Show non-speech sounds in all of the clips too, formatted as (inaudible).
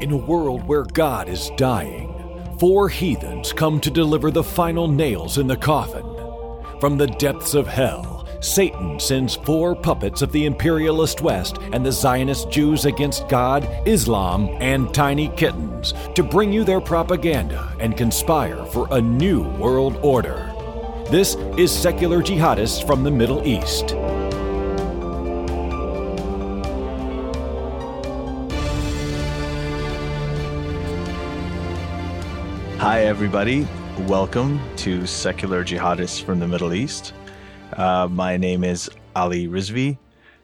In a world where God is dying, four heathens come to deliver the final nails in the coffin. From the depths of hell, Satan sends four puppets of the imperialist West and the Zionist Jews against God, Islam, and tiny kittens to bring you their propaganda and conspire for a new world order. This is Secular Jihadists from the Middle East. Hi, everybody. Welcome to Secular Jihadists from the Middle East. Uh, my name is Ali Rizvi,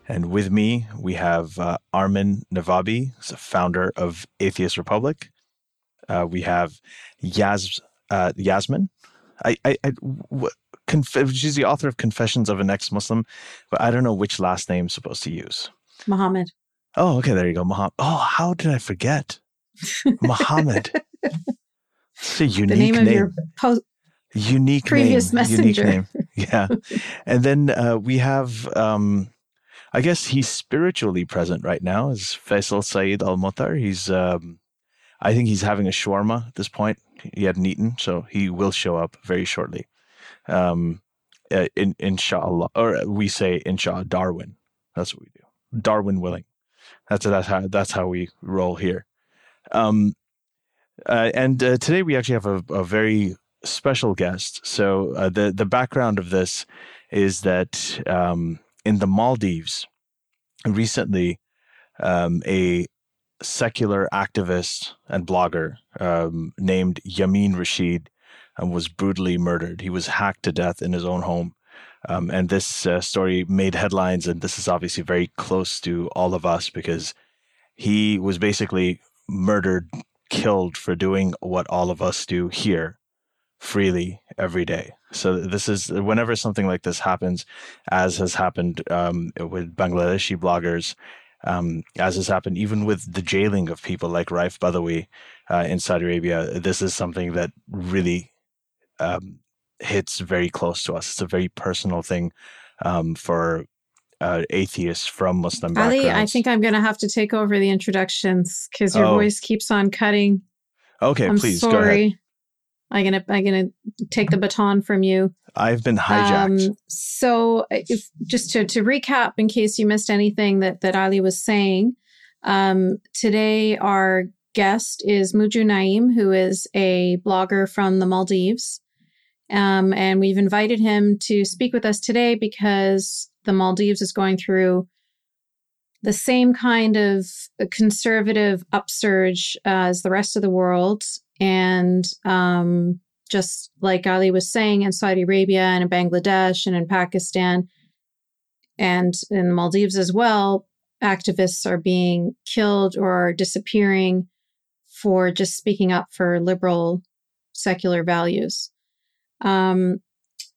and with me we have uh, Armin Navabi, the founder of Atheist Republic. Uh, we have Yas, uh, Yasmin. I, I, I w- conf- she's the author of Confessions of an Ex-Muslim, but I don't know which last name I'm supposed to use. Muhammad. Oh, okay, there you go, Muhammad. Oh, how did I forget? Muhammad. (laughs) It's a unique the name, name. of your po- unique previous name, messenger. Unique name. (laughs) Yeah. and then uh, we have, um, I guess he's spiritually present right now, is Faisal Saeed Al Mutar. He's, um, I think he's having a shawarma at this point. He hadn't eaten, so he will show up very shortly. Um, uh, in, inshallah, or we say inshallah, Darwin. That's what we do. Darwin willing. That's that's how that's how we roll here. Um, uh, and uh, today we actually have a, a very special guest. So uh, the the background of this is that um, in the Maldives recently, um, a secular activist and blogger um, named Yamin Rashid um, was brutally murdered. He was hacked to death in his own home. Um, and this uh, story made headlines, and this is obviously very close to all of us because he was basically murdered killed for doing what all of us do here freely every day. So this is whenever something like this happens, as has happened um, with Bangladeshi bloggers, um, as has happened even with the jailing of people like Raif Badawi uh, in Saudi Arabia. This is something that really um, hits very close to us. It's a very personal thing um, for uh, atheists from Muslim background. Ali, backgrounds. I think I'm going to have to take over the introductions because your Oh. voice keeps on cutting. Okay, I'm please go ahead. sorry. I'm gonna I'm gonna take the baton from you. I've been hijacked. Um, so, uh, if, just to, to recap, in case you missed anything that, that Ali was saying, um, today our guest is Muju Naim, who is a blogger from the Maldives. Um, and we've invited him to speak with us today because the Maldives is going through the same kind of conservative upsurge as the rest of the world. And um, just like Ali was saying, in Saudi Arabia and in Bangladesh and in Pakistan and in the Maldives as well, activists are being killed or disappearing for just speaking up for liberal secular values. Um,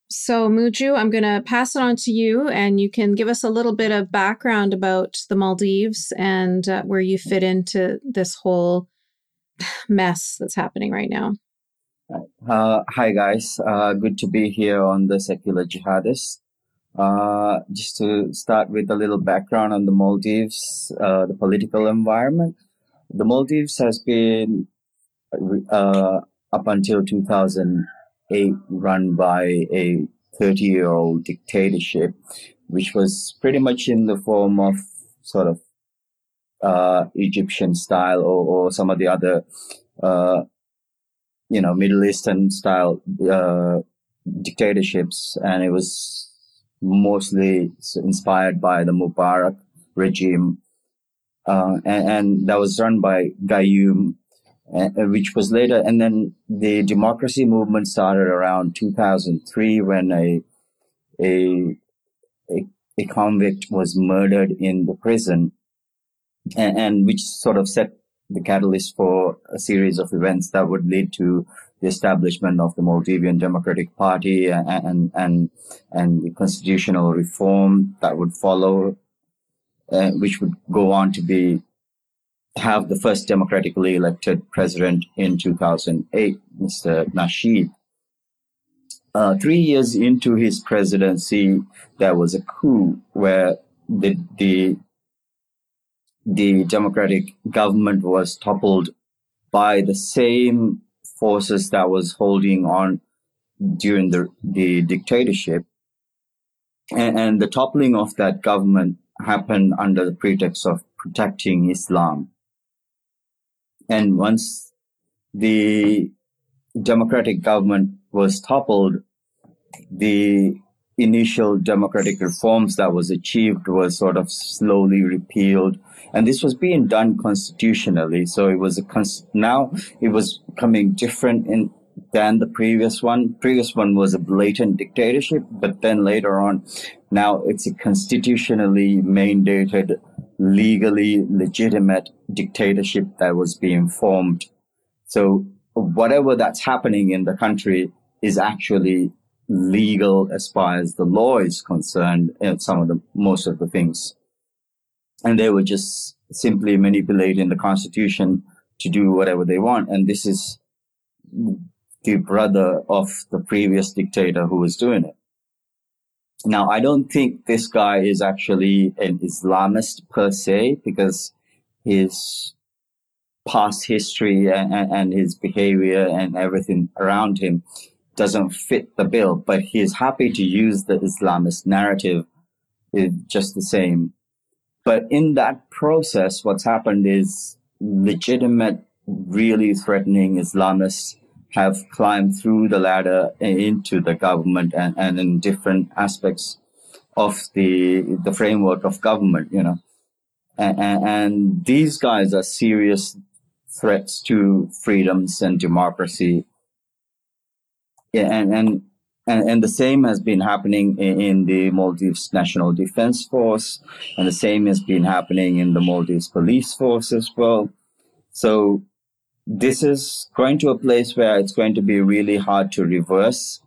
so, Muju, I'm going to pass it on to you, and you can give us a little bit of background about the Maldives and uh, where you fit into this whole (sighs) mess that's happening right now. Uh, hi guys, uh, good to be here on the Secular Jihadist. Uh, just to start with a little background on the Maldives, uh, the political environment. The Maldives has been uh, up until 2008 run by a 30 year old dictatorship, which was pretty much in the form of sort of uh, Egyptian style or, or some of the other uh, you know, Middle Eastern style uh, dictatorships, and it was mostly inspired by the Mubarak regime, uh, and, and that was run by Gayoom, uh, which was later, and then the democracy movement started around 2003 when a a a, a convict was murdered in the prison, and, and which sort of set the catalyst for a series of events that would lead to the establishment of the Maldivian Democratic Party and and and, and the constitutional reform that would follow, uh, which would go on to be have the first democratically elected president in 2008, Mr. Nasheed. Uh, three years into his presidency, there was a coup where the the the democratic government was toppled by the same forces that was holding on during the, the dictatorship. And, and the toppling of that government happened under the pretext of protecting Islam. And once the democratic government was toppled, the initial democratic reforms that was achieved was sort of slowly repealed. And this was being done constitutionally. So it was a cons- now it was coming different in than the previous one. Previous one was a blatant dictatorship but then later on now it's a constitutionally mandated legally legitimate dictatorship that was being formed. So whatever that's happening in the country is actually legal as far as the law is concerned in some of the most of the things. And they were just simply manipulating the constitution to do whatever they want. And this is the brother of the previous dictator who was doing it now i don't think this guy is actually an islamist per se because his past history and, and his behavior and everything around him doesn't fit the bill, but he's happy to use the Islamist narrative just the same. But in that process, what's happened is legitimate, really threatening Islamists have climbed through the ladder into the government and, and in different aspects of the the framework of government, you know. And, and these guys are serious threats to freedoms and democracy and and and, and the same has been happening in, in, the Maldives National Defense Force, and the same has been happening in the Maldives Police Force as well. So this is going to a place where it's going to be really hard to reverse.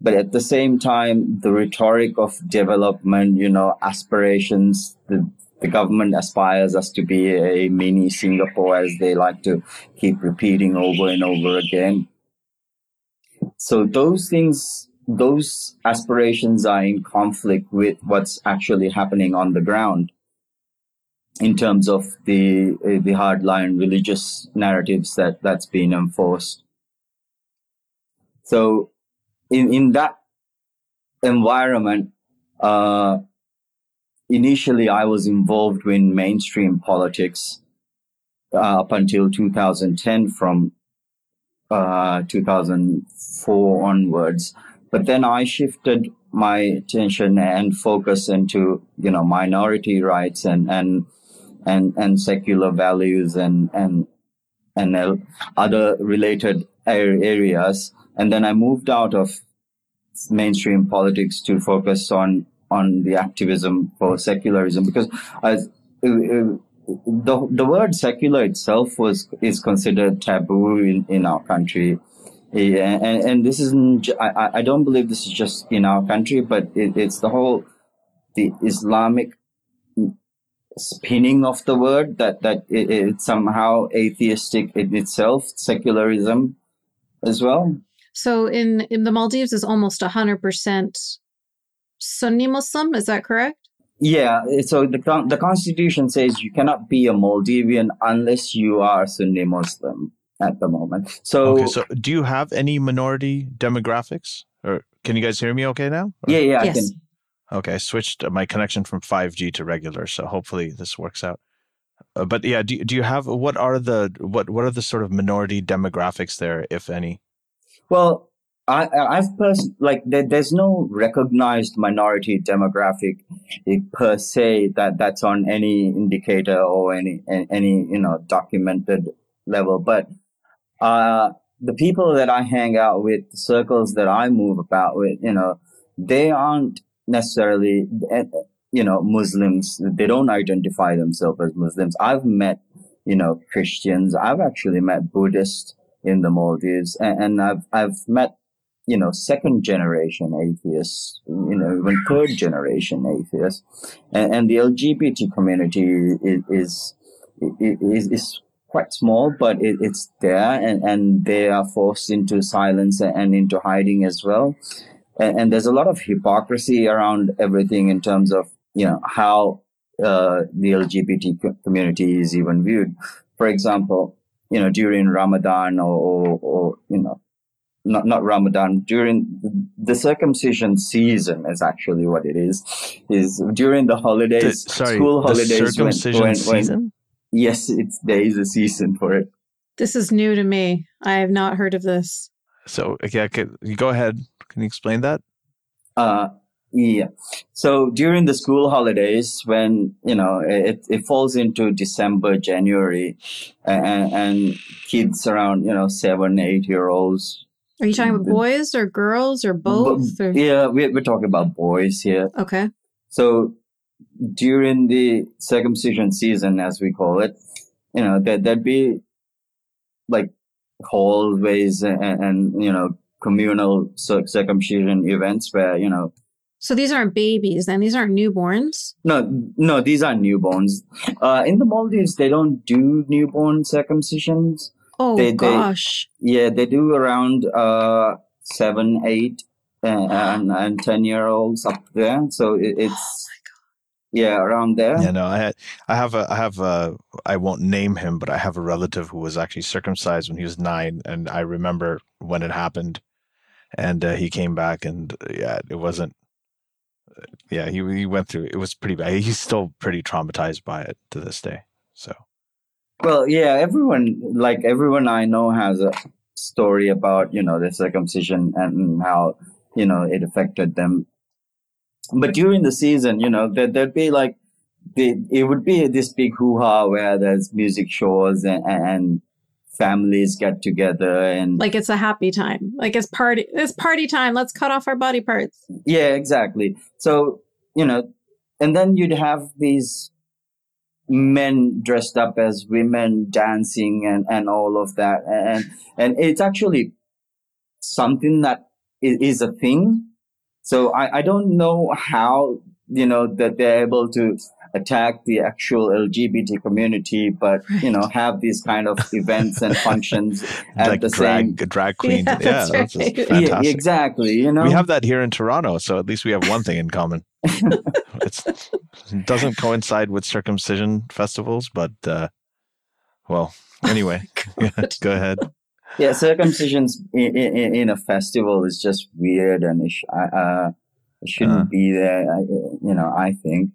But at the same time, the rhetoric of development, you know, aspirations, the, the government aspires us to be a mini Singapore, as they like to keep repeating over and over again. So those things, those aspirations are in conflict with what's actually happening on the ground in terms of the uh, the hardline religious narratives that that's being enforced. So, in in that environment, uh, initially I was involved in mainstream politics uh, up until 2010 from uh, 2004 onwards. But then I shifted my attention and focus into, you know, minority rights and, and, and, and secular values and, and, and other related areas. And then I moved out of mainstream politics to focus on, on the activism for secularism because I, uh, uh, the the word secular itself was is considered taboo in, in our country. Yeah, and, and this isn't. I, I don't believe this is just in our country, but it, it's the whole the Islamic spinning of the word that that it, it's somehow atheistic in itself, secularism as well. So in in the Maldives is almost hundred percent Sunni Muslim. Is that correct? Yeah, so the the constitution says you cannot be a Maldivian unless you are Sunni Muslim at the moment. So, okay, so do you have any minority demographics, or can you guys hear me okay now? Or? Yeah, yeah, yes. I can. Okay, I switched my connection from 5G to regular, so hopefully this works out. Uh, but yeah, do do you have what are the what what are the sort of minority demographics there, if any? Well, I, I've pers- like there, there's no recognized minority demographic eh, per se that that's on any indicator or any any you know documented level, but uh, the people that I hang out with, the circles that I move about with, you know, they aren't necessarily eh, you know Muslims. They don't identify themselves as Muslims. I've met you know Christians. I've actually met Buddhists in the Maldives, and, and I've I've met you know, second generation atheists, you know, even third generation atheists. And, and the LGBT community is, is, is, is quite small, but it, it's there and, and they are forced into silence and into hiding as well. And, and there's a lot of hypocrisy around everything in terms of, you know, how uh, the LGBT community is even viewed. For example, you know, during Ramadan or, or, or you know, not, not Ramadan, during the circumcision season is actually what it is, is during the holidays, The- sorry, school the holidays. when- circumcision when, when, season. yes, it's, there is a season for it. This is new to me. I have not heard of this. So yeah, can, you go ahead. Can you explain that? Uh, yeah. So during the school holidays, when you know it, it falls into December, January, and, and kids around you know seven, eight year olds. Are you talking about Mm. boys or girls or both? Or? Yeah, we're, we're talking about boys here. Okay. So during the circumcision season, as we call it, you know, there, there'd be like hallways and, and you know communal cir- circumcision events where you know So these aren't babies then. These aren't newborns. No, no, these are newborns. Uh, in the Maldives, they don't do newborn circumcisions. Oh They- they- gosh. Yeah, they do around uh, seven, eight, uh, and, and ten year olds up there. So it, it's yeah, around there. Yeah, no, I had, I have a, I have a, I won't name him, but I have a relative who was actually circumcised when he was nine, and I remember when it happened, and uh, he came back, and uh, yeah, it wasn't. uh, Yeah, he he went through. It was pretty bad. He's still pretty traumatized by it to this day. So Well, yeah, everyone like everyone I know has a story about you know the circumcision and how you know it affected them. But during the season, you know, there, there'd be like the it would be this big hoo ha where there's music shows and, and families get together and Like it's a happy time. Like it's party. It's party time. Let's cut off our body parts. Yeah, exactly. So, you know, and then you'd have these men dressed up as women dancing and, and all of that. And, and it's actually something that is, a thing. So I, I don't know how, you know, that they're able to attack the actual LGBT community, but, you know, have these kind of (laughs) events and functions at like the drag same. drag queens. Yeah, Yeah, that's that's, right. just Yeah, Yeah, exactly. You know, We have that here in Toronto, so at least we have one thing in common. (laughs) it's, it doesn't coincide with circumcision festivals, but uh, well, anyway, (laughs) go ahead. Yeah, circumcisions in, in, in a festival is just weird, and it, sh- uh, uh, it shouldn't Uh. be there. I, you know, I think.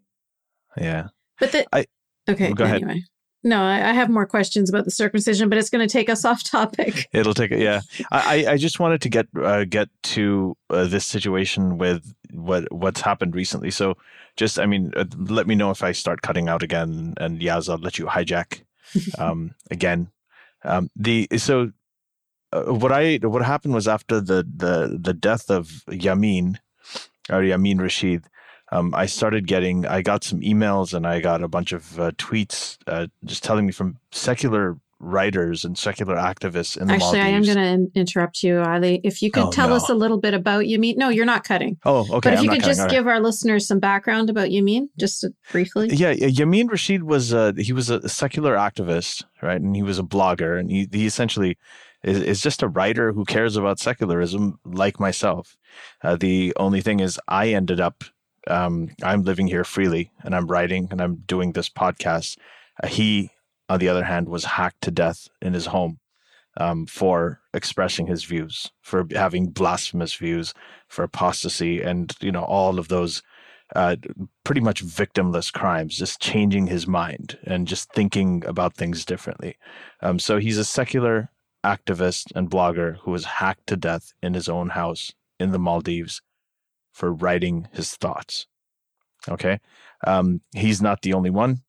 Yeah, But the I- okay. Go ahead. anyway. No, I, I have more questions about the circumcision, but it's going to take us (laughs) off topic. it'll take it. Yeah, I I I just wanted to get uh, get to uh, this situation with what what's happened recently. So, just I mean, uh, let me know if I start cutting out again, and Yaz, I'll let you hijack (laughs) um, again. Um, the so uh, what I what happened was after the the the death of Yamin or Yamin Rashid, um, I started getting I got some emails and I got a bunch of uh, tweets uh, just telling me from secular writers and secular activists in the Actually, I am going to interrupt you, Ali. If you could Oh, tell no. us a little bit about Yamin. No, you're not cutting. Oh, okay. but if I'm you could cutting, just right. give our listeners some background about Yamin, just briefly. Yeah, yeah, Yamin Rashid was uh, he was a secular activist, right? And he was a blogger, and he he essentially is, is just a writer who cares about secularism, like myself. Uh, the only thing is, I ended up um, I'm living here freely, and I'm writing, and I'm doing this podcast. Uh, he, on the other hand, was hacked to death in his home um, for expressing his views, for having blasphemous views, for apostasy, and you know all of those uh, pretty much victimless crimes, just changing his mind and just thinking about things differently. Um, so he's a secular activist and blogger who was hacked to death in his own house in the Maldives for writing his thoughts. Okay, um, he's not the only one.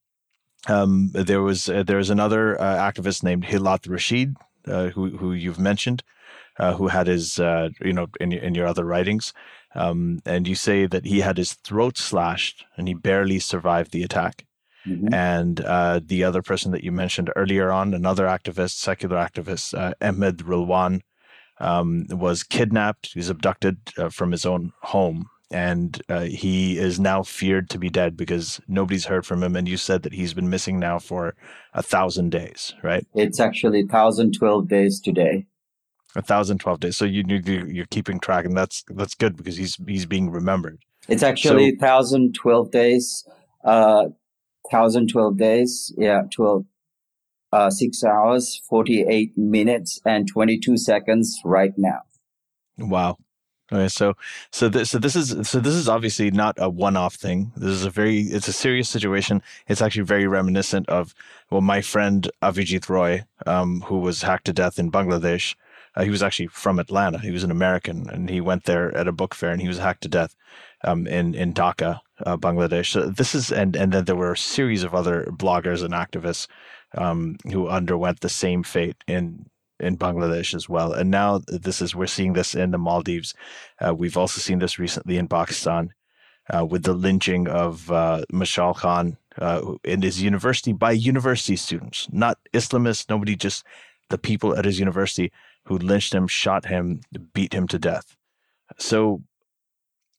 Um, there was uh, there was another uh, activist named Hilat Rashid, uh, who who you've mentioned, uh, who had his uh, you know in in your other writings, um, and you say that he had his throat slashed and he barely survived the attack. Mhm. And uh, the other person that you mentioned earlier on, another activist, secular activist, uh, Ahmed Rilwan, um, was kidnapped. He's abducted uh, from his own home. And uh, he is now feared to be dead because nobody's heard from him. And you said that he's been missing now for a thousand days, right? It's actually 1,012 days today. A thousand twelve days. So you you- you're keeping track, and that's that's good because he's he's being remembered. It's actually 1,012 days. Uh, 1012 days. Yeah, 12, uh, six hours, 48 minutes and 22 seconds right now. Wow. Okay, so so this so this is so this is obviously not a one-off thing. This is a very it's a serious situation. It's actually very reminiscent of well, my friend Avijit Roy, um, who was hacked to death in Bangladesh. Uh, he was actually from Atlanta. He was an American, and he went there at a book fair, and he was hacked to death um, in in Dhaka, uh, Bangladesh. So this is and and then there were a series of other bloggers and activists um, who underwent the same fate in in Bangladesh as well. And now this is we're seeing this in the Maldives. Uh, we've also seen this recently in Pakistan uh, with the lynching of uh, Mashal Khan uh, in his university by university students, not Islamists. Nobody, just the people at his university who lynched him, shot him, beat him to death. So,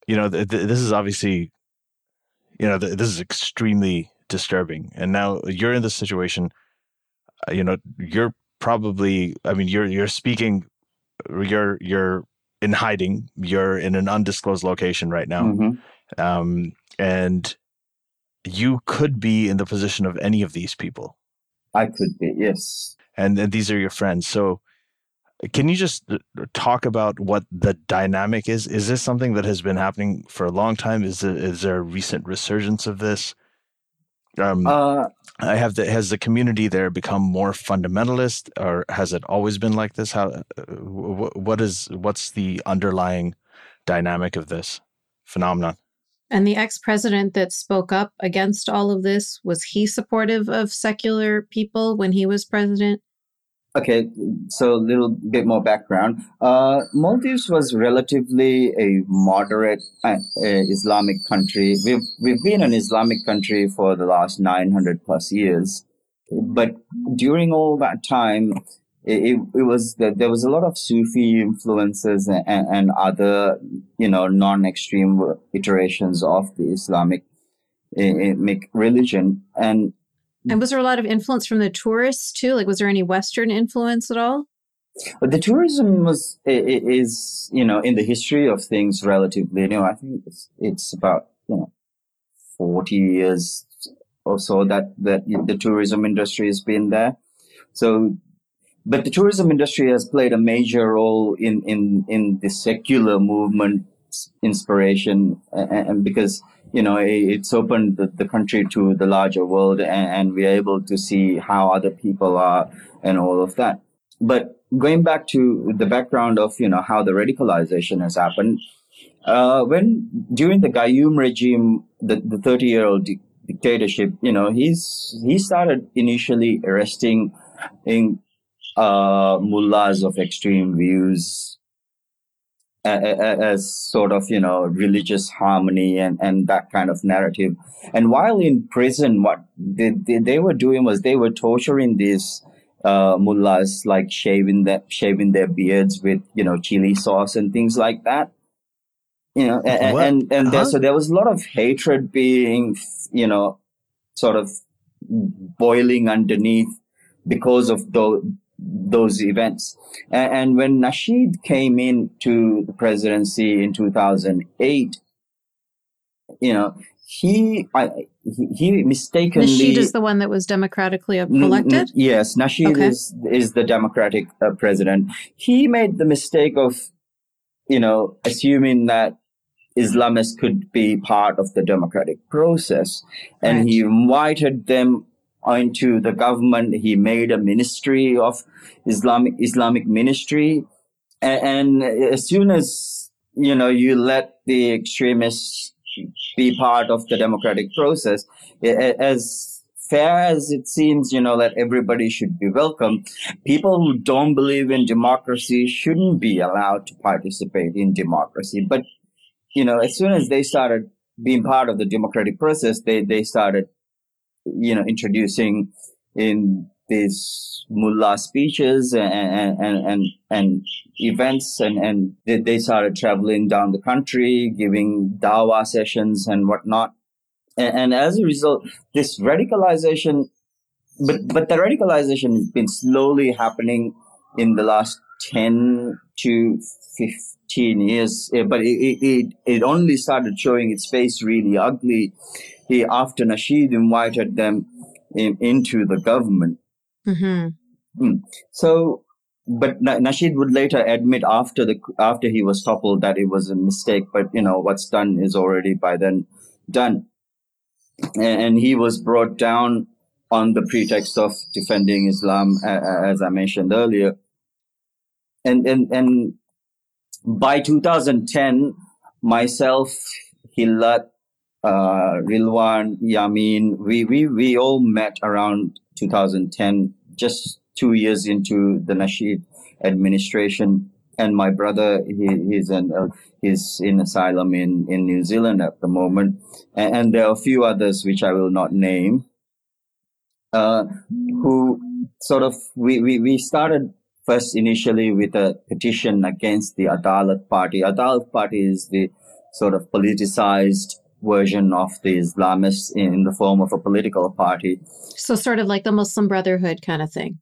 you know, th- th- this is obviously, you know, th- this is extremely disturbing. And now you're in this situation. Uh, you know, you're probably i mean you're you're speaking you're you're in hiding. You're in an undisclosed location right now. Mm-hmm. um, and you could be in the position of any of these people. I could be yes. And, and these are your friends. So can you just uh, talk about what the dynamic is? Is this something that has been happening for a long time? Is, it, is there a recent resurgence of this um, uh, I have the has the community there become more fundamentalist, or has it always been like this? How uh, what is what's the underlying dynamic of this phenomenon? And the ex president that spoke up against all of this was he supportive of secular people when he was president? Okay, so a little bit more background. Uh, Maldives was relatively a moderate uh, Islamic country. We've we've been an Islamic country for the last nine hundred plus years, but during all that time, it, it, was there was a lot of Sufi influences and, and other you know non-extreme iterations of the Islamic religion, and and was there a lot of influence from the tourists too? Like, was there any Western influence at all? But the tourism was is you know in the history of things relatively new. I think it's, it's about you know forty years or so that that the tourism industry has been there. So, but the tourism industry has played a major role in in in the secular movement inspiration, and, and because you know, it's opened the, country to the larger world and, we're able to see how other people are and all of that. But going back to the background of, you know, how the radicalization has happened, uh, when during the Gayoom regime, the, the 30 year old di- dictatorship, you know, he's, he started initially arresting in, uh, mullahs of extreme views, as sort of you know religious harmony and and that kind of narrative. And while in prison what they, they, they were doing was they were torturing these uh, mullahs like shaving their shaving their beards with you know chili sauce and things like that. You know and what? and, and there, so there was a lot of hatred being you know sort of boiling underneath because of those those events. And, and when Nasheed came into the presidency in 2008, you know, he I, he, he mistakenly Nasheed is the one that was democratically elected. N- n- yes, Nasheed okay. is is the democratic uh, president. He made the mistake of, you know, assuming that Islamists could be part of the democratic process, and right. he invited them into the government. He made a ministry of Islamic Islamic ministry, and, and as soon as you know you let the extremists be part of the democratic process, as fair as it seems, you know, that everybody should be welcome, people who don't believe in democracy shouldn't be allowed to participate in democracy. But, you know, as soon as they started being part of the democratic process, they, they started you know, introducing in these mullah speeches and, and, and, and events and, and they started traveling down the country, giving dawah sessions and whatnot. And, and as a result, this radicalization, but, but the radicalization has been slowly happening in the last 10 to 15 years, but it, it, it only started showing its face really ugly he after Nasheed invited them in, into the government. Mm-hmm. Mm. So, but Nasheed would later admit after the after he was toppled that it was a mistake. But you know what's done is already by then done, and he was brought down on the pretext of defending Islam, as I mentioned earlier. And and and by 2010, myself, Hillat, uh, Rilwan, Yamin, we, we, we all met around 2010, just two years into the Nasheed administration. And my brother, he, he's an, uh, he's in asylum in, in New Zealand at the moment. And, and there are a few others which I will not name, uh, who sort of, we, we, we started first initially with a petition against the Adalat Party. Adalat Party is the sort of politicized version of the Islamists in the form of a political party. So, sort of like the Muslim Brotherhood kind of thing.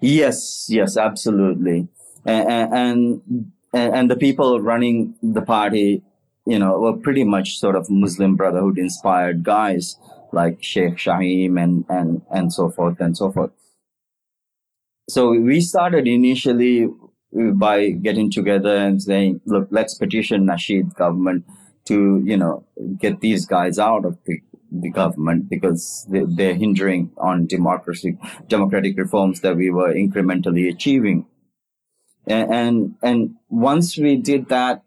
Yes, yes, absolutely. And, and, and the people running the party, you know, were pretty much sort of Muslim Brotherhood inspired guys like Sheikh Shaheem and, and, and so forth and so forth. So we started initially by getting together and saying, look, let's petition Nasheed government to, you know, get these guys out of the, the government because they, they're hindering on democracy, democratic reforms that we were incrementally achieving. And, and, and once we did that,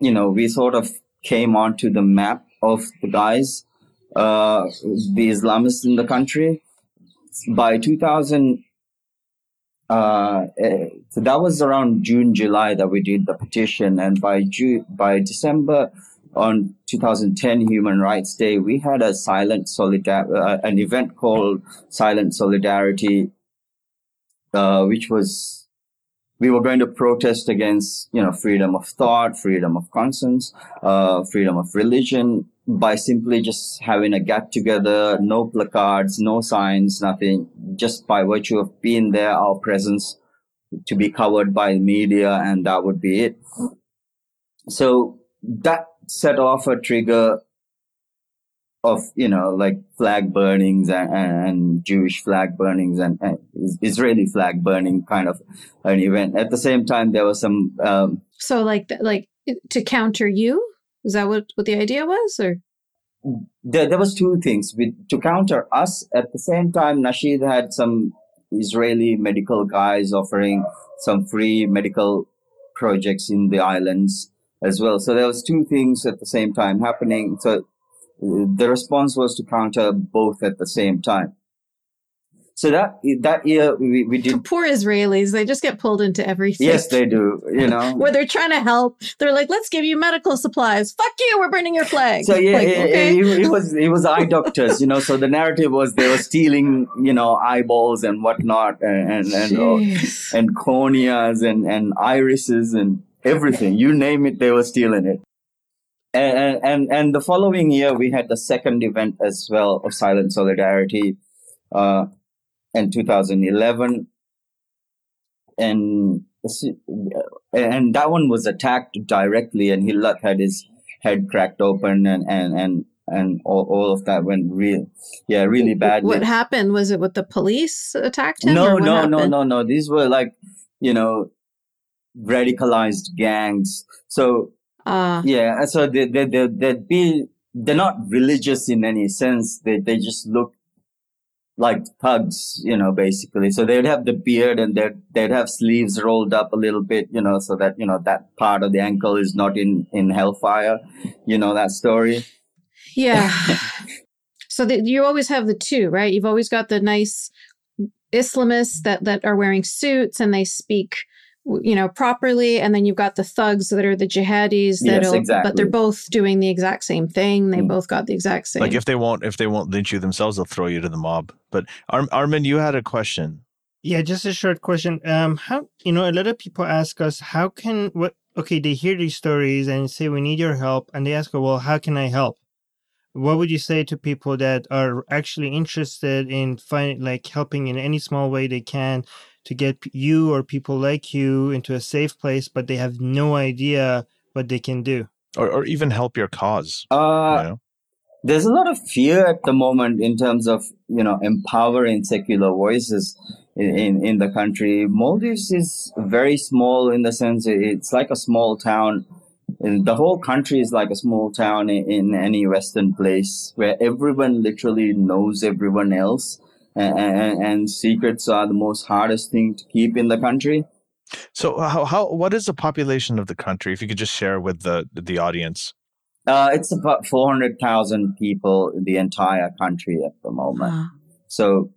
you know, we sort of came onto the map of the guys, uh, the Islamists in the country. By 2000, uh, eh, so that was around June, July that we did the petition. And by June, by December on 2010 Human Rights Day, we had a silent solidar, uh, an event called Silent Solidarity, uh, which was, we were going to protest against, you know, freedom of thought, freedom of conscience, uh, freedom of religion by simply just having a get together, no placards, no signs, nothing, just by virtue of being there, our presence to be covered by media, and that would be it. So that set off a trigger of you know like flag burnings and, and Jewish flag burnings and, and, Israeli flag burning kind of an event. At the same time, there was some. Um, so like like to counter you. Is that what what the idea was, or? There, there was two things With, to counter us. At the same time, Nasheed had some Israeli medical guys offering some free medical projects in the islands as well. So there was two things at the same time happening. So uh, the response was to counter both at the same time. So that that year we, we did poor Israelis. They just get pulled into everything. Yes, they do. You know, where they're trying to help. They're like, "Let's give you medical supplies." Fuck you. We're burning your flag. So yeah, like, it, okay. it, it, was (laughs) it was eye doctors. You know, so the narrative was they were stealing, you know, eyeballs and whatnot, and and and, uh, and corneas and and irises and everything. You name it, they were stealing it. And, and, and the following year, we had the second event as well of Silent Solidarity, uh, in 2011. And, and that one was attacked directly and Hillat had his head cracked open and, and, and, and all, all of that went real, yeah, really bad. What happened? Was it with the police attacked him? No, no, no, no, no. These were like, you know, radicalized gangs. So uh, yeah, so they they they they'd be they're not religious in any sense. They they just look like thugs, you know, basically. So they'd have the beard and they'd they'd have sleeves rolled up a little bit, you know, so that you know that part of the ankle is not in in hellfire. You know that story. Yeah. (laughs) so the, you always have the two, right? You've always got the nice Islamists that that are wearing suits and they speak you know properly and then you've got the thugs that are the jihadis that yes, exactly. but they're both doing the exact same thing. They mm. both got the exact same like if they won't if they won't lynch you themselves they'll throw you to the mob. But Ar- armin you had a question. Yeah just a short question. Um how you know a lot of people ask us how can what okay they hear these stories and say we need your help and they ask well how can i help? What would you say to people that are actually interested in finding like helping in any small way they can to get you or people like you into a safe place, but they have no idea what they can do? Or, or even help your cause. Uh, you know? there's a lot of fear at the moment in terms of you know empowering secular voices in, in, in the country. Maldives is very small in the sense it's like a small town. And the whole country is like a small town in, in any Western place where everyone literally knows everyone else. And, and, and secrets are the most hardest thing to keep in the country. So how, how what is the population of the country? If you could just share with the the audience. Uh, it's about 400,000 people in the entire country at the moment. Wow. So,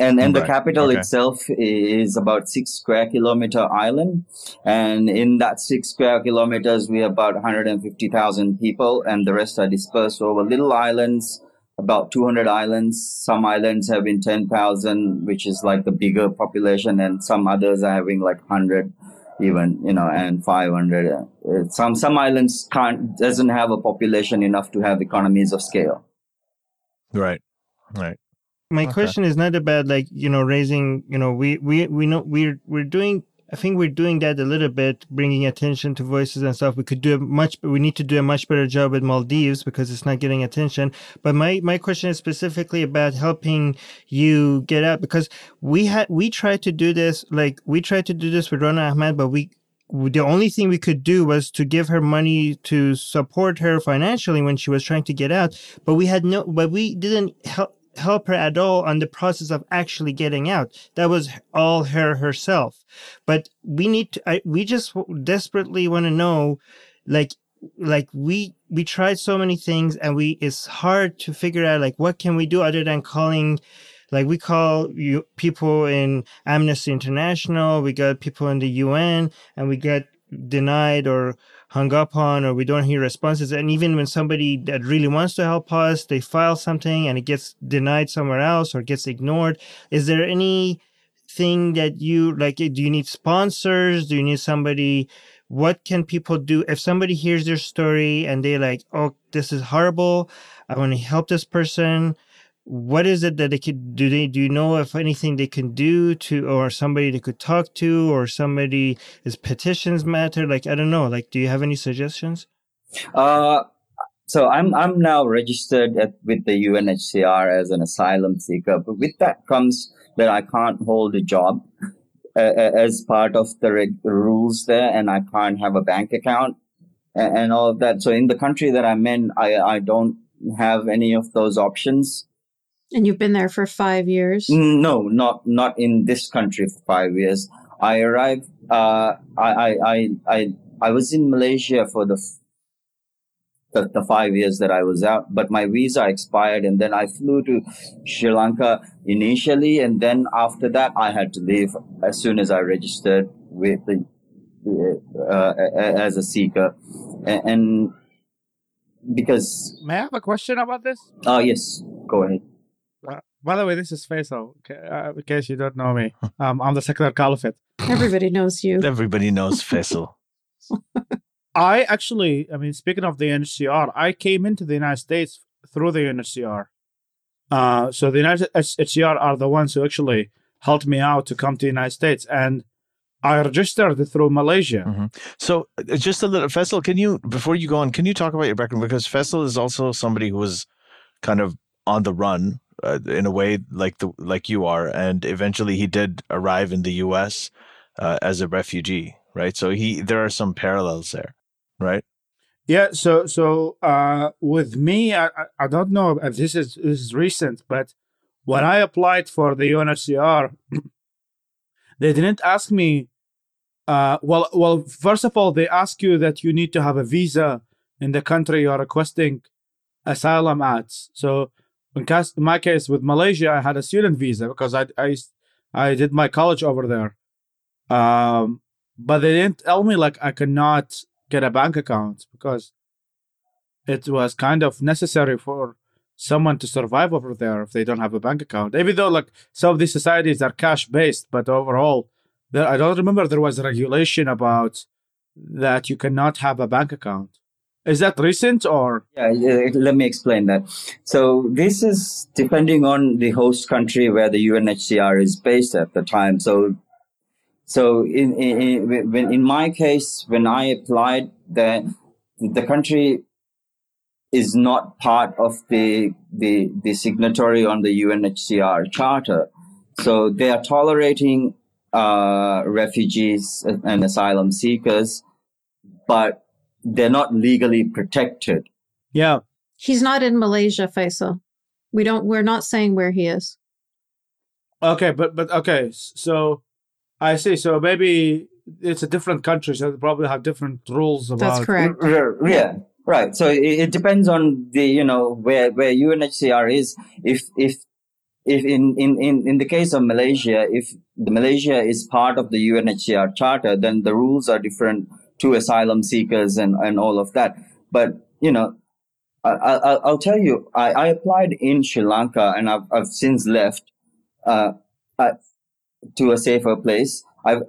and, and the capital Okay. itself is about six square kilometer island. And in that six square kilometers, we have about 150,000 people and the rest are dispersed over little islands, about 200 islands. Some islands having 10,000, which is like the bigger population and some others are having like 100 even you know and 500 uh, some some islands can't doesn't have a population enough to have economies of scale Right. Right. my Okay. question is not about like you know raising you know we we we know we're we're doing i think we're doing that a little bit bringing attention to voices and stuff. We could do a much we need to do a much better job with maldives because it's not getting attention. But my my question is specifically about helping you get out because we had we tried to do this like we tried to do this with rana ahmed but we the only thing we could do was to give her money to support her financially when she was trying to get out. But we had no but we didn't help help her at all on the process of actually getting out. That was all her herself. But we need to I, we just desperately want to know like like we we tried so many things and we it's hard to figure out like what can we do other than calling like we call you people in Amnesty International, we got people in the UN, and we get denied or hung up on, or we don't hear responses. And even when somebody that really wants to help us, they file something and it gets denied somewhere else or gets ignored. Is there anything that you like? Do you need sponsors? Do you need somebody? What can people do if somebody hears their story and they like, oh, this is horrible. I want to help this person what is it that they could do they do you know if anything they can do to or somebody they could talk to or somebody is petitions matter like i don't know like do you have any suggestions Uh, so I'm I'm now registered at, with the UNHCR as an asylum seeker, but with that comes that I can't hold a job uh, as part of the reg- rules there, and I can't have a bank account and, and all of that. So in the country that I'm in, I I don't have any of those options. And you've been there for five years. No, not not in this country for five years. I arrived. Uh, I, I I I I was in Malaysia for the, the the five years that I was out, but my visa expired, and then I flew to Sri Lanka initially, and then after that I had to leave as soon as I registered with the uh, as a seeker, and, and because May I have a question about this? oh yes, go ahead. By the way, this is Faisal. Uh, in case you don't know me, (laughs) um, I'm the secular caliphate. Everybody knows you. Everybody knows (laughs) Faisal. I actually, I mean, speaking of the UNHCR, I came into the United States through the UNHCR. Uh, so the United UNHCR are the ones who actually helped me out to come to the United States, and I registered through Malaysia. Mhm. So uh, just a little, Faisal, can you, before you go on, can you talk about your background? Because Faisal is also somebody who was kind of on the run uh, in a way like the like you are, and eventually he did arrive in the U.S. Uh, as a refugee, right? So he there are some parallels there, right? Yeah, so so uh, with me, I, I- don't know if this is this is recent, but when I applied for the UNHCR, (clears throat) they didn't ask me. Uh, well, well, first of all, they ask you that you need to have a visa in the country you're requesting asylum at. So, in, in my case with Malaysia, I had a student visa because I I I did my college over there. Um, but they didn't tell me like I cannot get a bank account because it was kind of necessary for someone to survive over there if they don't have a bank account. Even though like some of these societies are cash based, but overall, there, I don't remember there was a regulation about that you cannot have a bank account. Is that recent or? Yeah, let me explain that. So this is depending on the host country where the UNHCR is based at the time. So So in, in, in, in my case, when I applied, the, the country is not part of the, the, the signatory on the UNHCR charter. So they are tolerating uh, refugees and asylum seekers, but they're not legally protected. Yeah. He's not in Malaysia, Faisal. We don't. We're not saying where he is. Okay, but but okay. So I see. So maybe it's a different country, so they probably have different rules about. That's correct. Yeah. Right. So it, it depends on the you know where where UNHCR is. If if if in, in, in, in the case of Malaysia, if the Malaysia is part of the UNHCR charter, then the rules are different to asylum seekers and, and all of that. But, you know, I, will tell you, I, I, applied in Sri Lanka and I've, I've since left uh, uh, to a safer place. Uh,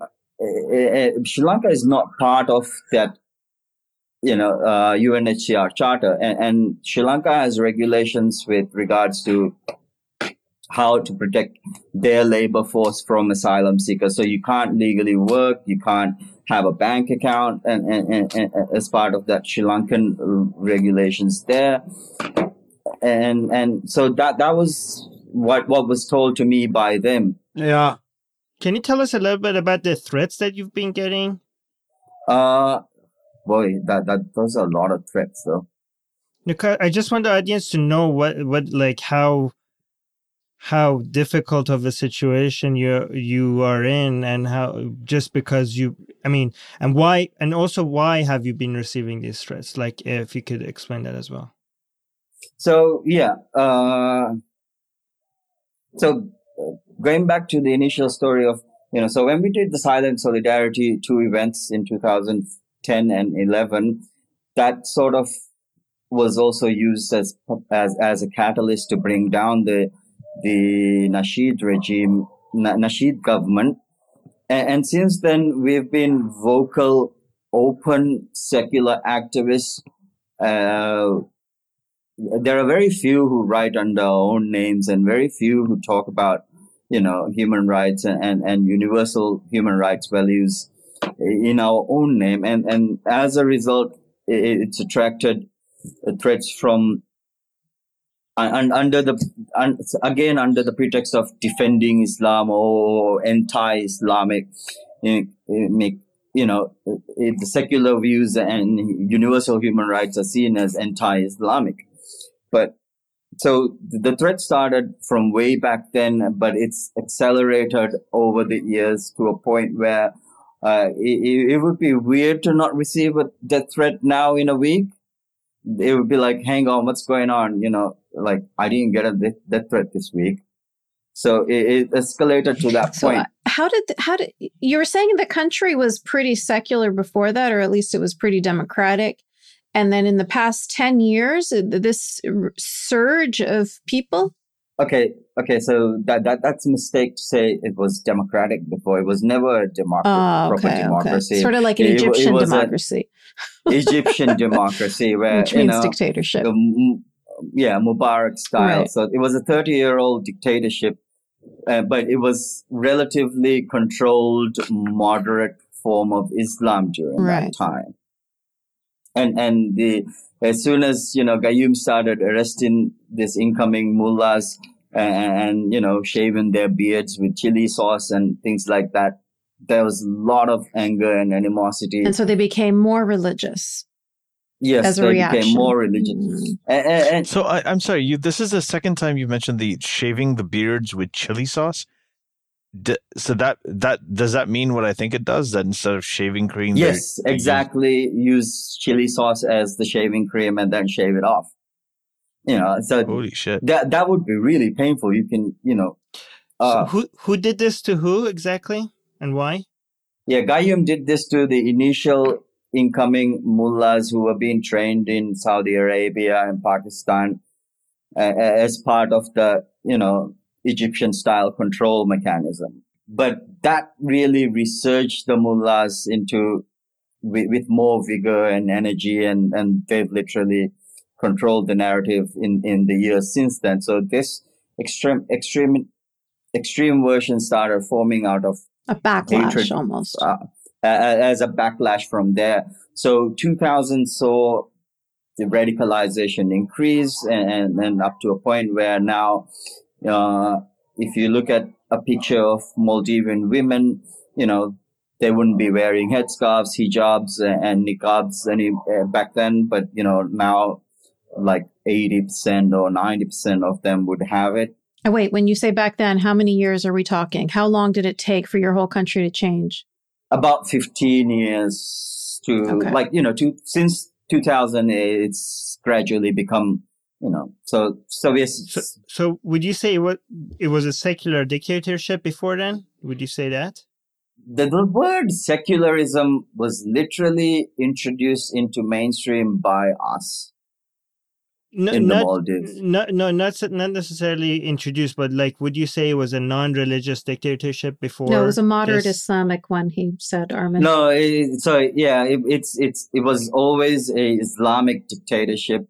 Sri Lanka is not part of that, you know, UNHCR charter, and, and Sri Lanka has regulations with regards to how to protect their labor force from asylum seekers. So you can't legally work, you can't have a bank account, and, and, and, and as part of that Sri Lankan regulations there. And and so that that was what what was told to me by them. Yeah. Can you tell us a little bit about the threats that you've been getting? Uh, boy, that that those are a lot of threats though. I just want the audience to know what what like how how difficult of a situation you you are in and how just because you i mean and why and also why have you been receiving these threats? Like if you could explain that as well. So yeah uh so going back to the initial story of you know so when we did the silent solidarity two events in 2010 and 11 that sort of was also used as as as a catalyst to bring down the the Nasheed regime, Nasheed government. And, and since then, we've been vocal, open, secular activists. Uh, there are very few who write under our own names and very few who talk about, you know, human rights and, and, and universal human rights values in our own name. And, and as a result, it's attracted threats from and under the again under the pretext of defending Islam or anti-Islamic, eh, eh, you know, eh, the secular views and universal human rights are seen as anti-Islamic. But so the threat started from way back then, but it's accelerated over the years to a point where uh, it, it, would be weird to not receive a death threat now in a week. It would be like, hang on, what's going on? You know, like I didn't get a death threat this week. So it, it escalated to that so point. How did how did you were saying the country was pretty secular before that, or at least it was pretty democratic, and then in the past ten years, uh, this surge of people. Okay, okay, so that, that that's a mistake to say it was democratic before. It was never a democracy. Oh, okay, democracy. Okay. Sort of like an it, Egyptian it democracy. (laughs) Egyptian democracy, (laughs) where which means you know, dictatorship. The, yeah, Mubarak style. Right. So it was a 30 year old dictatorship, uh, but it was relatively controlled, moderate form of Islam during right. that time. And, and the, as soon as, you know, Gayoom started arresting these incoming mullahs and, and, you know, shaving their beards with chili sauce and things like that, there was a lot of anger and animosity. And so they became more religious. Yes, as a they reaction. became more religious. Mm-hmm. And, and, and, so I, am sorry, you. This is the second time you mentioned the shaving the beards with chili sauce. D- so that that does that mean what I think it does? That instead of shaving cream, yes, exactly. Use... use chili sauce as the shaving cream and then shave it off. You know, so holy shit, that that would be really painful. You can, you know, uh, so who who did this to who exactly and why? Yeah, Gayoom did this to the initial incoming mullahs who were being trained in Saudi Arabia and Pakistan uh, as part of the, you know, Egyptian style control mechanism. But that really resurged the mullahs into with, with more vigor and energy and, and they've literally controlled the narrative in, in the years since then. So this extreme, extreme, extreme version started forming out of a backlash hatred, almost. uh, as a backlash from there. So 2000 saw the radicalization increase and, and, up to a point where now, uh, if you look at a picture of Maldivian women, you know, they wouldn't be wearing headscarves, hijabs, and niqabs any uh, back then. But you know, now like eighty percent or ninety percent of them would have it. Oh, wait, when you say back then, how many years are we talking? How long did it take for your whole country to change? About fifteen years to okay. like you know, to since two thousand, it's gradually become you know so so yes so, so would you say what it was a secular dictatorship before then would you say that the, the word secularism was literally introduced into mainstream by us no, in not, the Maldives. No, no, not not necessarily introduced, but like, would you say it was a non-religious dictatorship before? No, it was a moderate this? Islamic one. He said, Armin. No, it, so yeah, it, it's it's it was always a Islamic dictatorship,